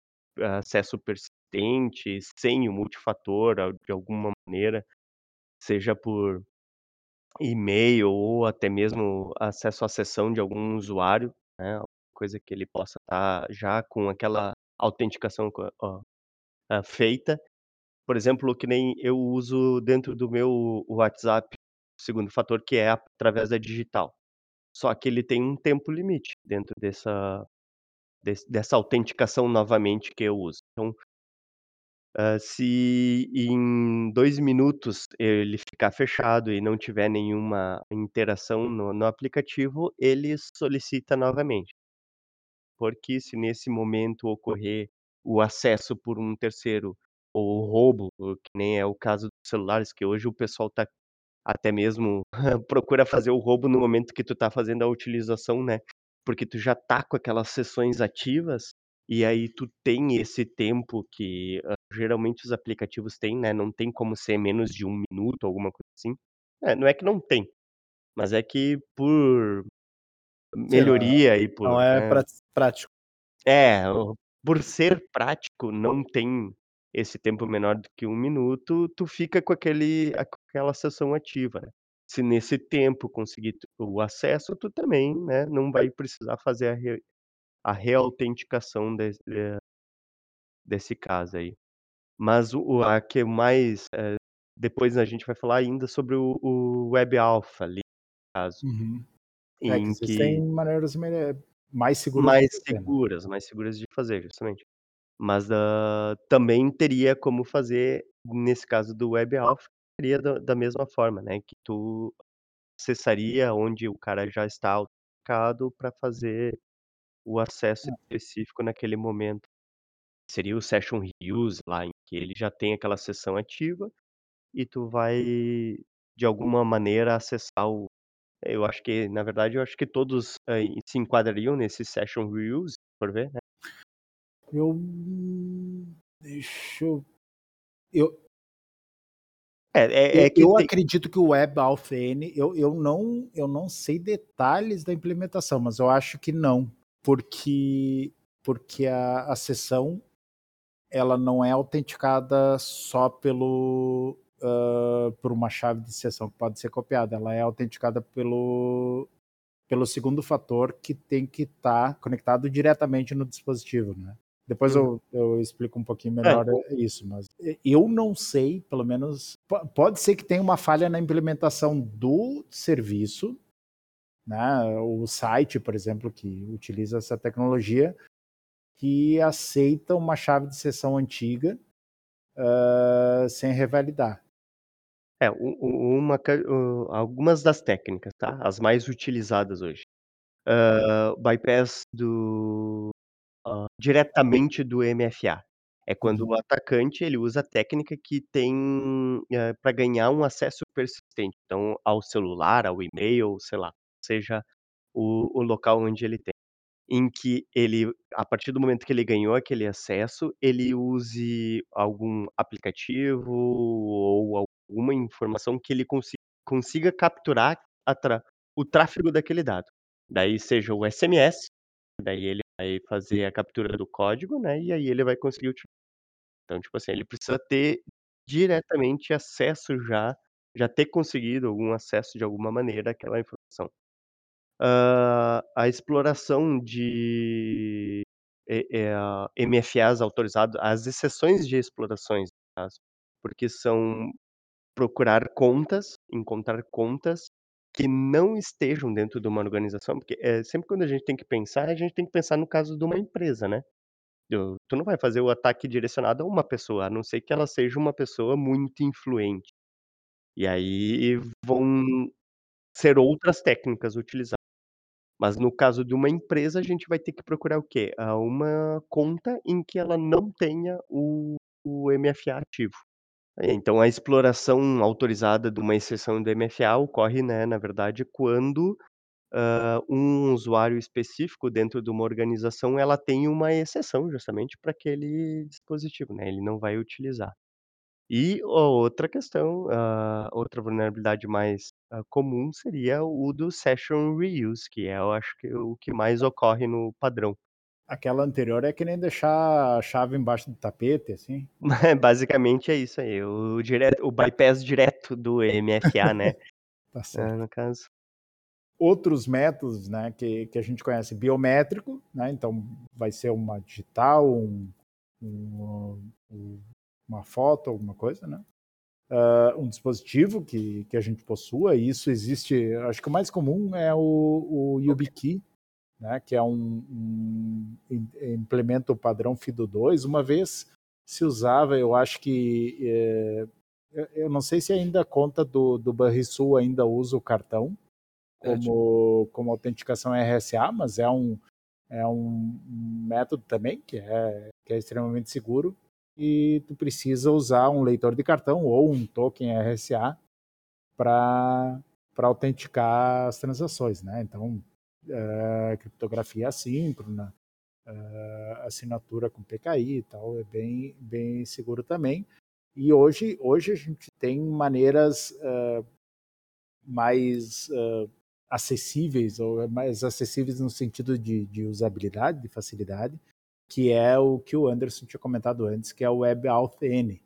[SPEAKER 3] acesso persistente, sem o multifator, de alguma maneira, seja por e-mail ou até mesmo acesso à sessão de algum usuário, né, coisa que ele possa estar já com aquela autenticação com a feita. Por exemplo, que nem eu uso dentro do meu WhatsApp, segundo fator, que é através da digital. Só que ele tem um tempo limite dentro dessa dessa autenticação novamente que eu uso. Então hã, se em 2 minutos ele ficar fechado e não tiver nenhuma interação no no aplicativo, ele solicita novamente. Porque se nesse momento ocorrer o acesso por um terceiro, ou roubo, que nem é o caso dos celulares, que hoje o pessoal tá até mesmo *laughs* procura fazer o roubo no momento que tu tá fazendo a utilização, né, porque tu já tá com aquelas sessões ativas, e aí tu tem esse tempo que, geralmente os aplicativos têm, né, não tem como ser menos de 1 minuto, alguma coisa assim. É, não é que não tem, mas é que por
[SPEAKER 1] não
[SPEAKER 3] melhoria e
[SPEAKER 1] não
[SPEAKER 3] por,
[SPEAKER 1] é
[SPEAKER 3] né
[SPEAKER 1] prático.
[SPEAKER 3] É, o por ser prático, não tem esse tempo menor do que 1 minuto, tu fica com aquele aquela sessão ativa, né. Se nesse tempo conseguir tu o acesso, tu também, né, não vai precisar fazer a re a reautenticação eh desse caso aí. Mas o a que mais, eh, depois a gente vai falar ainda sobre o o Web Alpha ali, caso,
[SPEAKER 1] Uhum. É que
[SPEAKER 3] em que
[SPEAKER 1] maneiras mele mais seguras
[SPEAKER 3] Mais
[SPEAKER 1] fazer, né.
[SPEAKER 3] seguras, mais seguras de fazer, justamente. Mas, hã, também teria como fazer, nesse caso do Web Alpha, seria da da mesma forma, né, que tu acessaria onde o cara já está autenticado pra fazer o acesso
[SPEAKER 1] É.
[SPEAKER 3] específico naquele momento. Seria o Session Reuse lá, em que ele já tem aquela sessão ativa, e tu vai, de alguma maneira, acessar o eu acho que na verdade, eu acho que todos, hã, se enquadrariam nesse Session Reuse, se for ver, né.
[SPEAKER 1] Eu deixa eu eu
[SPEAKER 3] É é é que
[SPEAKER 1] eu
[SPEAKER 3] tem
[SPEAKER 1] acredito que o Web Alpha N eu eu não eu não sei detalhes da implementação, mas eu acho que não, porque porque a a sessão, ela não é autenticada só pelo, hã, por uma chave de sessão que pode ser copiada, ela é autenticada pelo pelo segundo fator que tem que estar conectado diretamente no dispositivo, né. Depois
[SPEAKER 3] Uhum.
[SPEAKER 1] eu eu explico um pouquinho
[SPEAKER 3] É,
[SPEAKER 1] melhor
[SPEAKER 3] o
[SPEAKER 1] isso, mas eu não sei, pelo menos po pode ser que tenha uma falha na implementação do serviço, né, o site, por exemplo, que utiliza essa tecnologia, que aceita uma chave de sessão antiga, hã, sem revalidar.
[SPEAKER 3] É, uma o algumas das técnicas, tá, as mais utilizadas hoje. Hã, bypass do hã, diretamente do MFA. É quando o
[SPEAKER 1] Uhum.
[SPEAKER 3] atacante, ele usa a técnica que tem, hã, pra ganhar um acesso persistente, então, ao celular, ao e-mail, sei lá, seja o o local onde ele tem. Em que ele a partir do momento que ele ganhou aquele acesso, ele use algum aplicativo ou alguma informação que ele consi consiga capturar tra o tráfego daquele dado. Daí seja o SMS, daí ele vai fazer a captura do código, né, e aí ele vai conseguir uti então, tipo assim, ele precisa ter diretamente acesso já já ter conseguido algum acesso de alguma maneira àquela informação. Hã, a exploração de eh, a MFAs autorizados as exceções de explorações, porque são procurar contas, encontrar contas que não estejam dentro de uma organização, porque, eh, sempre quando a gente tem que pensar, a gente tem que pensar no caso de uma empresa, né. Tu não vai fazer o ataque direcionado a uma pessoa, a não ser que ela seja uma pessoa muito influente. E aí vão ser outras técnicas utilizadas. Mas no caso de uma empresa, a gente vai ter que procurar o quê? Ah, uma conta em que ela não tenha o o MFA ativo. Então a exploração autorizada de uma exceção do MFA ocorre, né, na verdade, quando, hã, um usuário específico dentro de uma organização, ela tem uma exceção justamente pra aquele dispositivo, né, ele não vai utilizar. E a outra questão, a outra vulnerabilidade mais, hã, comum seria o do Session Reuse, que é eu acho que o que mais ocorre no padrão.
[SPEAKER 1] Aquela anterior é que nem deixar a chave embaixo do tapete, assim. *laughs*
[SPEAKER 3] Basicamente é isso aí, o direto o bypass direto do MFA, né, *laughs*
[SPEAKER 1] Tá certo.
[SPEAKER 3] é, no caso.
[SPEAKER 1] Outros métodos, né, que que a gente conhece, biométrico, né, então vai ser uma digital, um um um uma foto, alguma coisa, né. Hã, um dispositivo que que a gente possua, e isso existe acho que o mais comum é o o YubiKey, né, que é um um im implementa o padrão FIDO2, uma vez se usava, eu acho que, eh, eu eu não sei se ainda a conta do do Banrisul ainda usa o cartão como como autenticação RSA, mas é um é um método também que é que é extremamente seguro, e tu precisa usar um leitor de cartão ou um token RSA pra autenticar as transações, né, então, eh, criptografia assíncrona, hã, assinatura com PKI e tal, é bem bem seguro também. E hoje hoje a gente tem maneiras, hã, mais, acessíveis ou mais acessíveis no sentido de de usabilidade, de facilidade, que é o que o Anderson tinha comentado antes, que é o WebAuthn,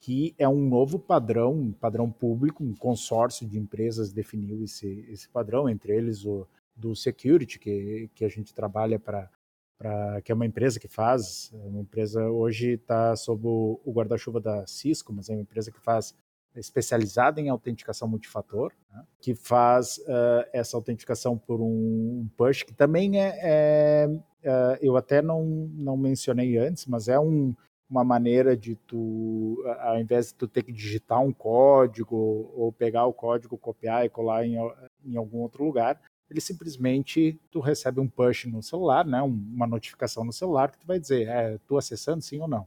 [SPEAKER 1] que é um novo padrão, um padrão público, um consórcio de empresas definiu esse esse padrão, entre eles o do Security, que que a gente trabalha pra pra que é uma empresa que faz, uma empresa hoje tá sob o o guarda-chuva da Cisco, mas é uma empresa que faz especializada em autenticação multifator, né, que faz, hã, essa autenticação por um push, que também é é, hã, eu até não não mencionei antes, mas é um uma maneira de tu, ao invés de tu ter que digitar um código ou pegar o código, copiar e colar em em algum outro lugar, ele simplesmente tu recebe um push no celular, né, uma notificação no celular que tu vai dizer: "É, tô acessando sim ou não?",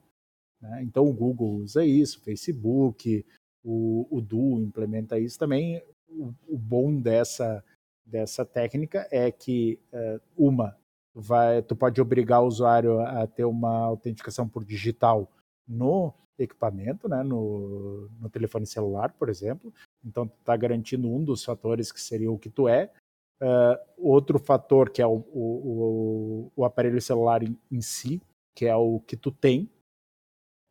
[SPEAKER 1] né. Então o Google usa isso, Facebook, o o Duo implementa isso também. O o bom dessa dessa técnica é que, hã, uma, vai tu pode obrigar o usuário a ter uma autenticação por digital no equipamento, né, no no telefone celular, por exemplo, então tu tá garantindo um dos fatores que seria o que tu é. Hã, outro fator que é o o o o aparelho celular em em si, que é o que tu tem,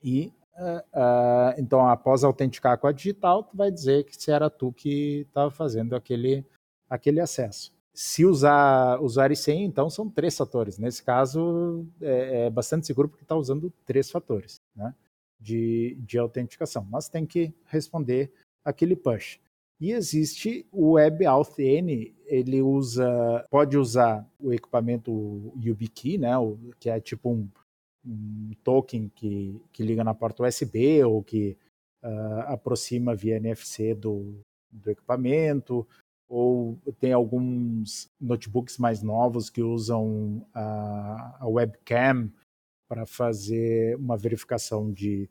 [SPEAKER 1] e, hã hã, então após autenticar com a digital, tu vai dizer que se era tu que estava fazendo aquele aquele acesso. Se usar e senha, então são 3 fatores, nesse caso é é bastante seguro, porque tá usando 3 fatores, né, de de autenticação, mas tem que responder aquele push. E existe o WebAuthn, ele usa pode usar o equipamento YubiKey, né, que é tipo um um token que que liga na porta USB ou que, hã, aproxima via NFC do do equipamento, ou tem alguns notebooks mais novos que usam a a webcam pra fazer uma verificação de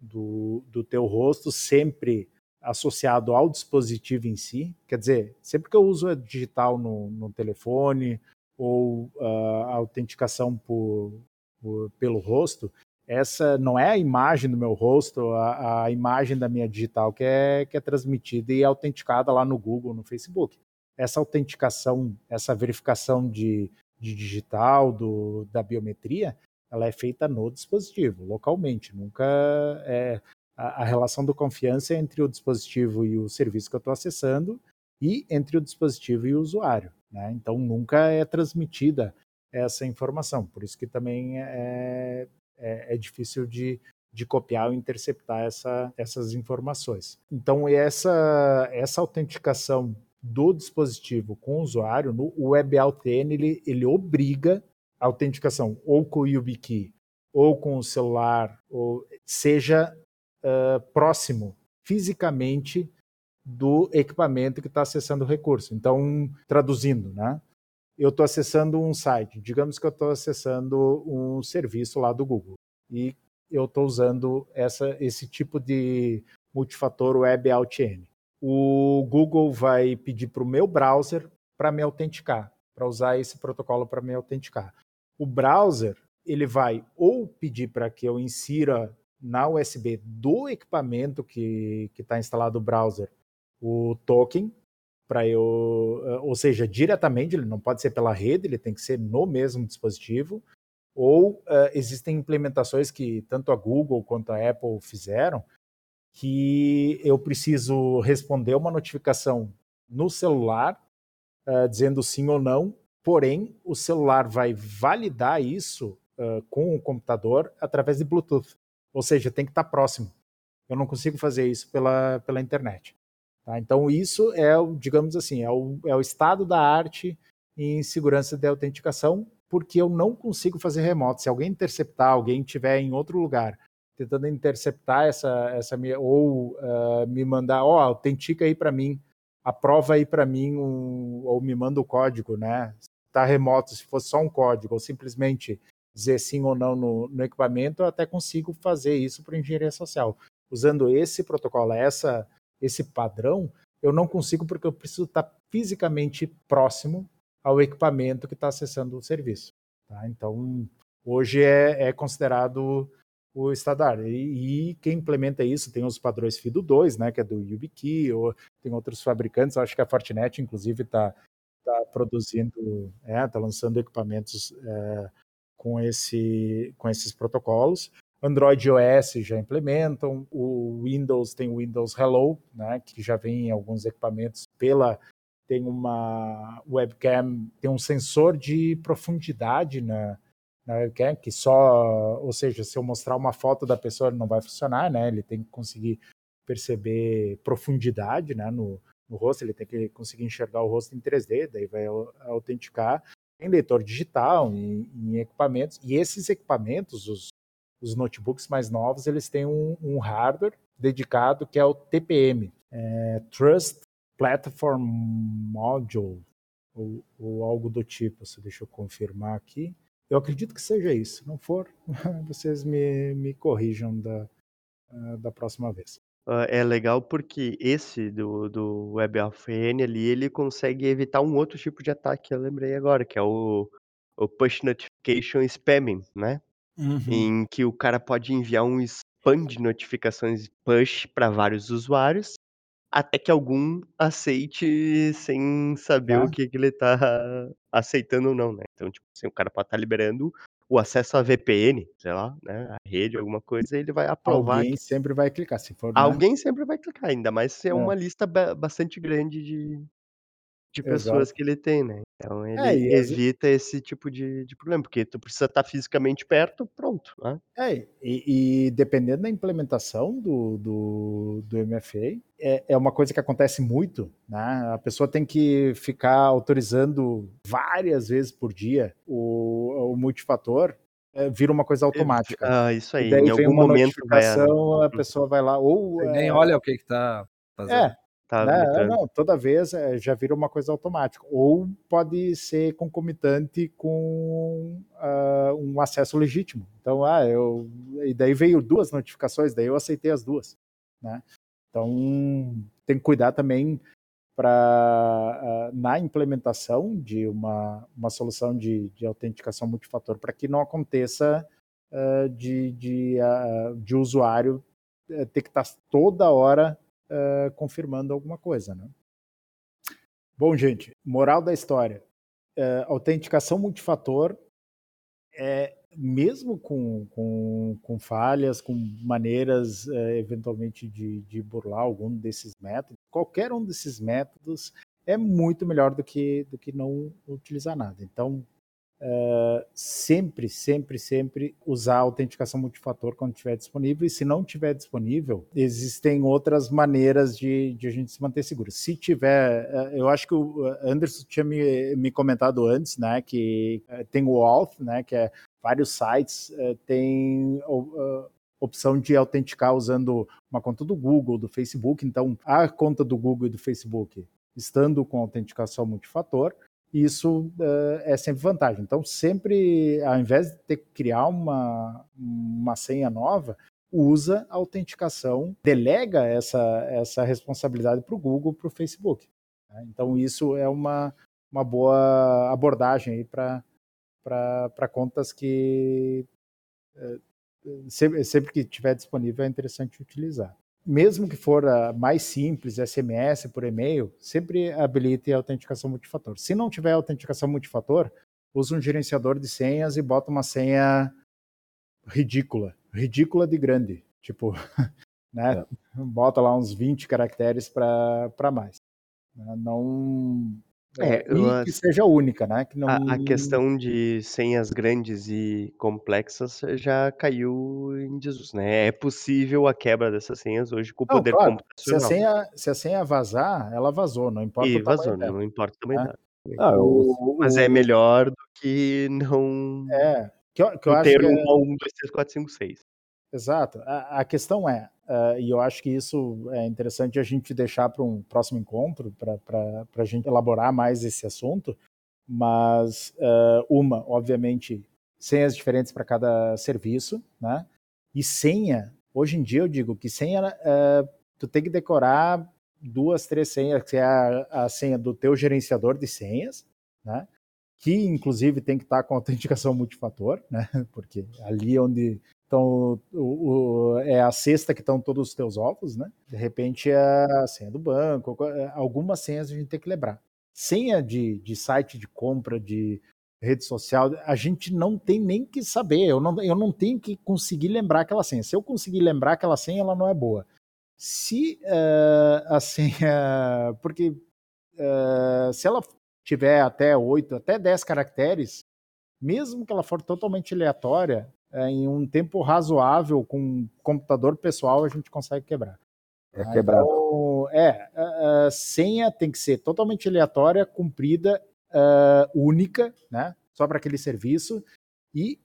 [SPEAKER 1] do do teu rosto, sempre associado ao dispositivo em si, quer dizer, sempre que eu uso a digital no no telefone ou, hã, a autenticação por por pelo rosto, essa não é a imagem do meu rosto, a a imagem da minha digital que é que é transmitida e autenticada lá no Google, no Facebook. Essa autenticação, essa verificação de de digital, do da biometria, ela é feita no dispositivo, localmente, nunca é a a relação do confiança é entre o dispositivo e o serviço que eu tô acessando, e entre o dispositivo e o usuário, né, então nunca é transmitida essa informação, por isso que também é é é difícil de de copiar ou interceptar essa essas informações. Então essa essa autenticação do dispositivo com o usuário, no o WebAuthn ele ele obriga a autenticação ou com o YubiKey ou com o celular, ou seja, hã, próximo fisicamente do equipamento que tá acessando o recurso. Então, traduzindo, né, eu tô acessando um site, digamos que eu tô acessando um serviço lá do Google, e eu tô usando essa esse tipo de multifator WebAuthn. O Google vai pedir para o meu browser pra me autenticar, pra usar esse protocolo pra me autenticar. O browser, ele vai ou pedir pra que eu insira na USB do equipamento que está instalado o browser o token para eu, eh, ou seja, diretamente, ele não pode ser pela rede, ele tem que ser no mesmo dispositivo, ou uh, existem implementações que tanto a Google quanto a Apple fizeram, que eu preciso responder uma notificação no celular, uh, dizendo sim ou não, porém o celular vai validar isso uh, com o computador através de Bluetooth. Ou seja, tem que estar próximo. Eu não consigo fazer isso pela, pela internet. Tá? Então, isso é, digamos assim, é o, é o estado da arte em segurança de autenticação, porque eu não consigo fazer remoto. Se alguém interceptar, alguém estiver em outro lugar tentando interceptar essa, essa minha, ou uh, me mandar, ó, oh, autentica aí para mim, aprova aí para mim, ou me manda o código, né? Está remoto, se fosse só um código, ou simplesmente dizer sim ou não no, no equipamento, eu até consigo fazer isso para engenharia social. Usando esse protocolo, essa, esse padrão, eu não consigo porque eu preciso estar fisicamente próximo ao equipamento que está acessando o serviço. Tá? Então, hoje é, é considerado o estadar. E, e, quem implementa isso tem os padrões FIDO 2, né, que é do YubiKey, ou tem outros fabricantes, acho que a Fortinet, inclusive, está tá produzindo, está é, lançando equipamentos é, com, esse, com esses protocolos. Android OS já implementam, o Windows tem o Windows Hello, né, que já vem em alguns equipamentos pela tem uma webcam, tem um sensor de profundidade na, na webcam, que só, ou seja, se eu mostrar uma foto da pessoa não vai funcionar, né? Ele tem que conseguir perceber profundidade, né, no, no rosto, ele tem que conseguir enxergar o rosto em 3D, daí vai autenticar em leitor digital, em, em equipamentos, e esses equipamentos, os, os notebooks mais novos, eles têm um, um hardware dedicado que é o TPM, é, Trust Platform Module, ou, ou, algo do tipo, se deixa eu confirmar aqui. Eu acredito que seja isso. Se não for, *laughs* vocês me, me corrijam da, da próxima vez.
[SPEAKER 3] Uh, é legal porque esse do, do WebAuthn ali, ele consegue evitar um outro tipo de ataque, eu lembrei agora, que é o, o Push Notification Spamming, né? Uhum. Em que o cara pode enviar um spam de notificações push para vários usuários, até que algum aceite sem saber o que, que ele tá aceitando ou não, né? Então, tipo assim, o cara pode estar tá liberando o acesso à VPN, sei lá, né, a rede, alguma coisa, ele vai aprovar
[SPEAKER 1] Alguém
[SPEAKER 3] que
[SPEAKER 1] sempre vai clicar, se for, né?
[SPEAKER 3] Alguém sempre vai clicar, ainda mais se é, é. uma lista ba bastante grande de de pessoas Exato. que ele tem, né. Então ele é, evita esse tipo de de problema, porque tu precisa estar tá fisicamente perto, pronto, né.
[SPEAKER 1] É, e e dependendo da implementação do do do MFA, é é uma coisa que acontece muito, né, a pessoa tem que ficar autorizando várias vezes por dia o o multifator, eh, vira uma coisa automática.
[SPEAKER 3] Ah, isso aí, e daí em algum momento
[SPEAKER 1] vai a a pessoa vai lá ou,
[SPEAKER 2] nem é olha o que que tá fazendo.
[SPEAKER 1] É, Tá né? Não, toda vez é, já vira uma coisa automática. Ou pode ser concomitante com uh, um acesso legítimo. Então, ah, eu. E daí veio duas notificações, daí eu aceitei as duas. Né? Então, tem que cuidar também para uh, ah, na implementação de uma, uma solução de, de autenticação multifator para que não aconteça uh, de, de, de usuário eh, ter que estar tá toda hora uh, confirmando alguma coisa. Né? Bom, gente, moral da história: uh, autenticação multifator é mesmo com, com, com falhas, com maneiras uh, eventualmente de, de burlar algum desses métodos, qualquer um desses métodos é muito melhor do que, do que não utilizar nada. Então, Uh, sempre, sempre, sempre usar a autenticação multifator quando estiver disponível. E se não estiver disponível, existem outras maneiras de, de, a gente se manter seguro. Se tiver, uh, eu acho que o Anderson tinha me, me comentado antes, né, que uh, tem o Auth, né, que é vários sites tem opção de autenticar usando uma conta do Google, do Facebook. Então, a conta do Google e do Facebook estando com autenticação multifator, isso uh, é sempre vantagem. Então, sempre, ao invés de ter que criar uma, uma senha nova, usa a autenticação, delega essa, essa responsabilidade para o Google, para o Facebook. Né? Então, isso é uma, uma boa abordagem para contas que uh, sempre, sempre que tiver disponível é interessante utilizar. Mesmo que for mais simples, SMS por e-mail, sempre habilite a autenticação multifator. Se não tiver autenticação multifator, use um gerenciador de senhas e bota uma senha ridícula, ridícula de grande, tipo, *laughs* né? É. Bota lá uns 20 caracteres para mais. Não é, e que seja única, né? Que não...
[SPEAKER 3] a, a questão de senhas grandes e complexas já caiu em desuso, né? É possível a quebra dessas senhas hoje com o
[SPEAKER 1] não,
[SPEAKER 3] poder
[SPEAKER 1] claro.
[SPEAKER 3] computacional.
[SPEAKER 1] Se a, senha, se a senha vazar, ela vazou, não importa
[SPEAKER 3] e
[SPEAKER 1] o
[SPEAKER 3] vazou,
[SPEAKER 1] tamanho
[SPEAKER 3] não importa o tamanho
[SPEAKER 1] né?
[SPEAKER 3] dela. Ah, o, Mas é melhor do que não.
[SPEAKER 1] É, que eu, que eu acho
[SPEAKER 3] ter
[SPEAKER 1] que é...
[SPEAKER 3] uma 1, 2, 3, 4, 5, 6.
[SPEAKER 1] Exato. A, a questão é, uh, e eu acho que isso é interessante a gente deixar para um próximo encontro, para a gente elaborar mais esse assunto, mas uh, uma, obviamente, senhas diferentes para cada serviço, né? E senha, hoje em dia eu digo que senha, uh, tu tem que decorar duas, três senhas, que é a, a senha do teu gerenciador de senhas, né? que inclusive tem que estar com autenticação multifator, né? *laughs* Porque ali onde então, o, o, é a cesta que estão todos os teus ovos, né? De repente é a senha do banco, é, algumas senhas a gente tem que lembrar. Senha de, de site de compra, de rede social, a gente não tem nem que saber. Eu não, eu não tenho que conseguir lembrar aquela senha. Se eu conseguir lembrar aquela senha, ela não é boa. Se uh, a senha. *laughs* Porque uh, se ela tiver até 8, até 10 caracteres, mesmo que ela for totalmente aleatória, é, em um tempo razoável com computador pessoal a gente consegue quebrar.
[SPEAKER 2] É ah, quebrar.
[SPEAKER 1] Então, é, a, a, senha tem que ser totalmente aleatória, cumprida, uh, única, né? Só para aquele serviço e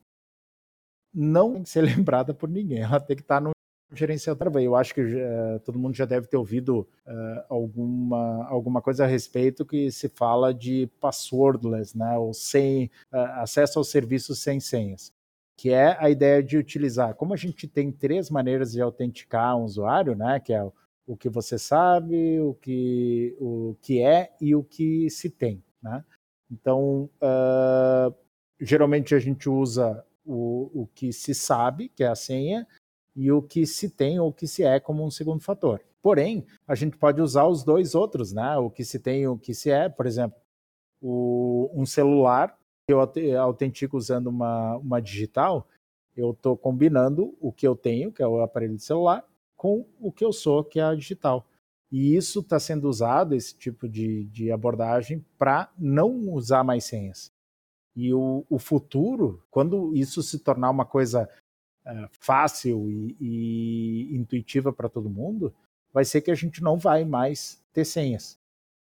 [SPEAKER 1] não tem que ser *laughs* lembrada por ninguém. Ela tem que estar tá no gerenciador. Eu acho que uh, todo mundo já deve ter ouvido uh, alguma, alguma coisa a respeito que se fala de passwordless, né? Ou sem acesso aos serviços sem senhas que é a ideia de utilizar. Como a gente tem três maneiras de autenticar um usuário, né? Que é o que você sabe, o que, o que é e o que se tem, né? Então, uh, geralmente a gente usa o, o que se sabe, que é a senha, e o que se tem ou o que se é como um segundo fator. Porém, a gente pode usar os dois outros, né? O que se tem e o que se é, por exemplo, o, um celular eu autentico usando uma, uma digital, eu estou combinando o que eu tenho, que é o aparelho de celular, com o que eu sou, que é a digital. E isso está sendo usado, esse tipo de, de abordagem, para não usar mais senhas. E o, o, futuro, quando isso se tornar uma coisa uh, fácil e, e intuitiva para todo mundo, vai ser que a gente não vai mais ter senhas.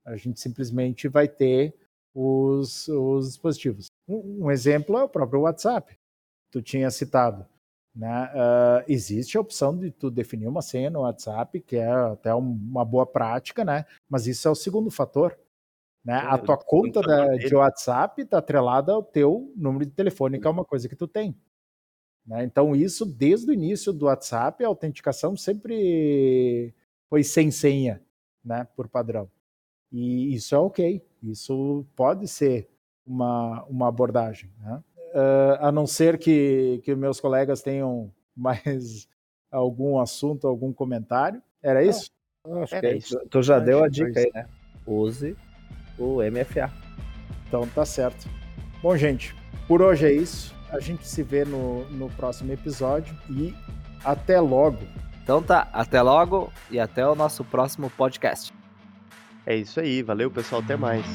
[SPEAKER 1] A gente simplesmente vai ter os, os dispositivos. Um, um exemplo é o próprio WhatsApp, tu tinha citado. Né? Uh, existe a opção de tu definir uma senha no WhatsApp, que é até uma boa prática, né? mas isso é o segundo fator. Né? A tua conta da, de WhatsApp está atrelada ao teu número de telefone, que é uma coisa que tu tem. Né? Então, isso, desde o início do WhatsApp, a autenticação sempre foi sem senha, né? por padrão. E isso é ok, isso pode ser uma, uma abordagem. Né? Uh, a não ser que, que meus colegas tenham *laughs* mais algum assunto, algum comentário. Era isso?
[SPEAKER 2] Não, acho Era que é isso. Tu já acho deu a dica aí, né? Use o MFA.
[SPEAKER 1] Então tá certo. Bom, gente, por hoje é isso. A gente se vê no, no próximo episódio e até logo.
[SPEAKER 2] Então tá, até logo e até o nosso próximo podcast.
[SPEAKER 3] É isso aí, valeu pessoal, até mais.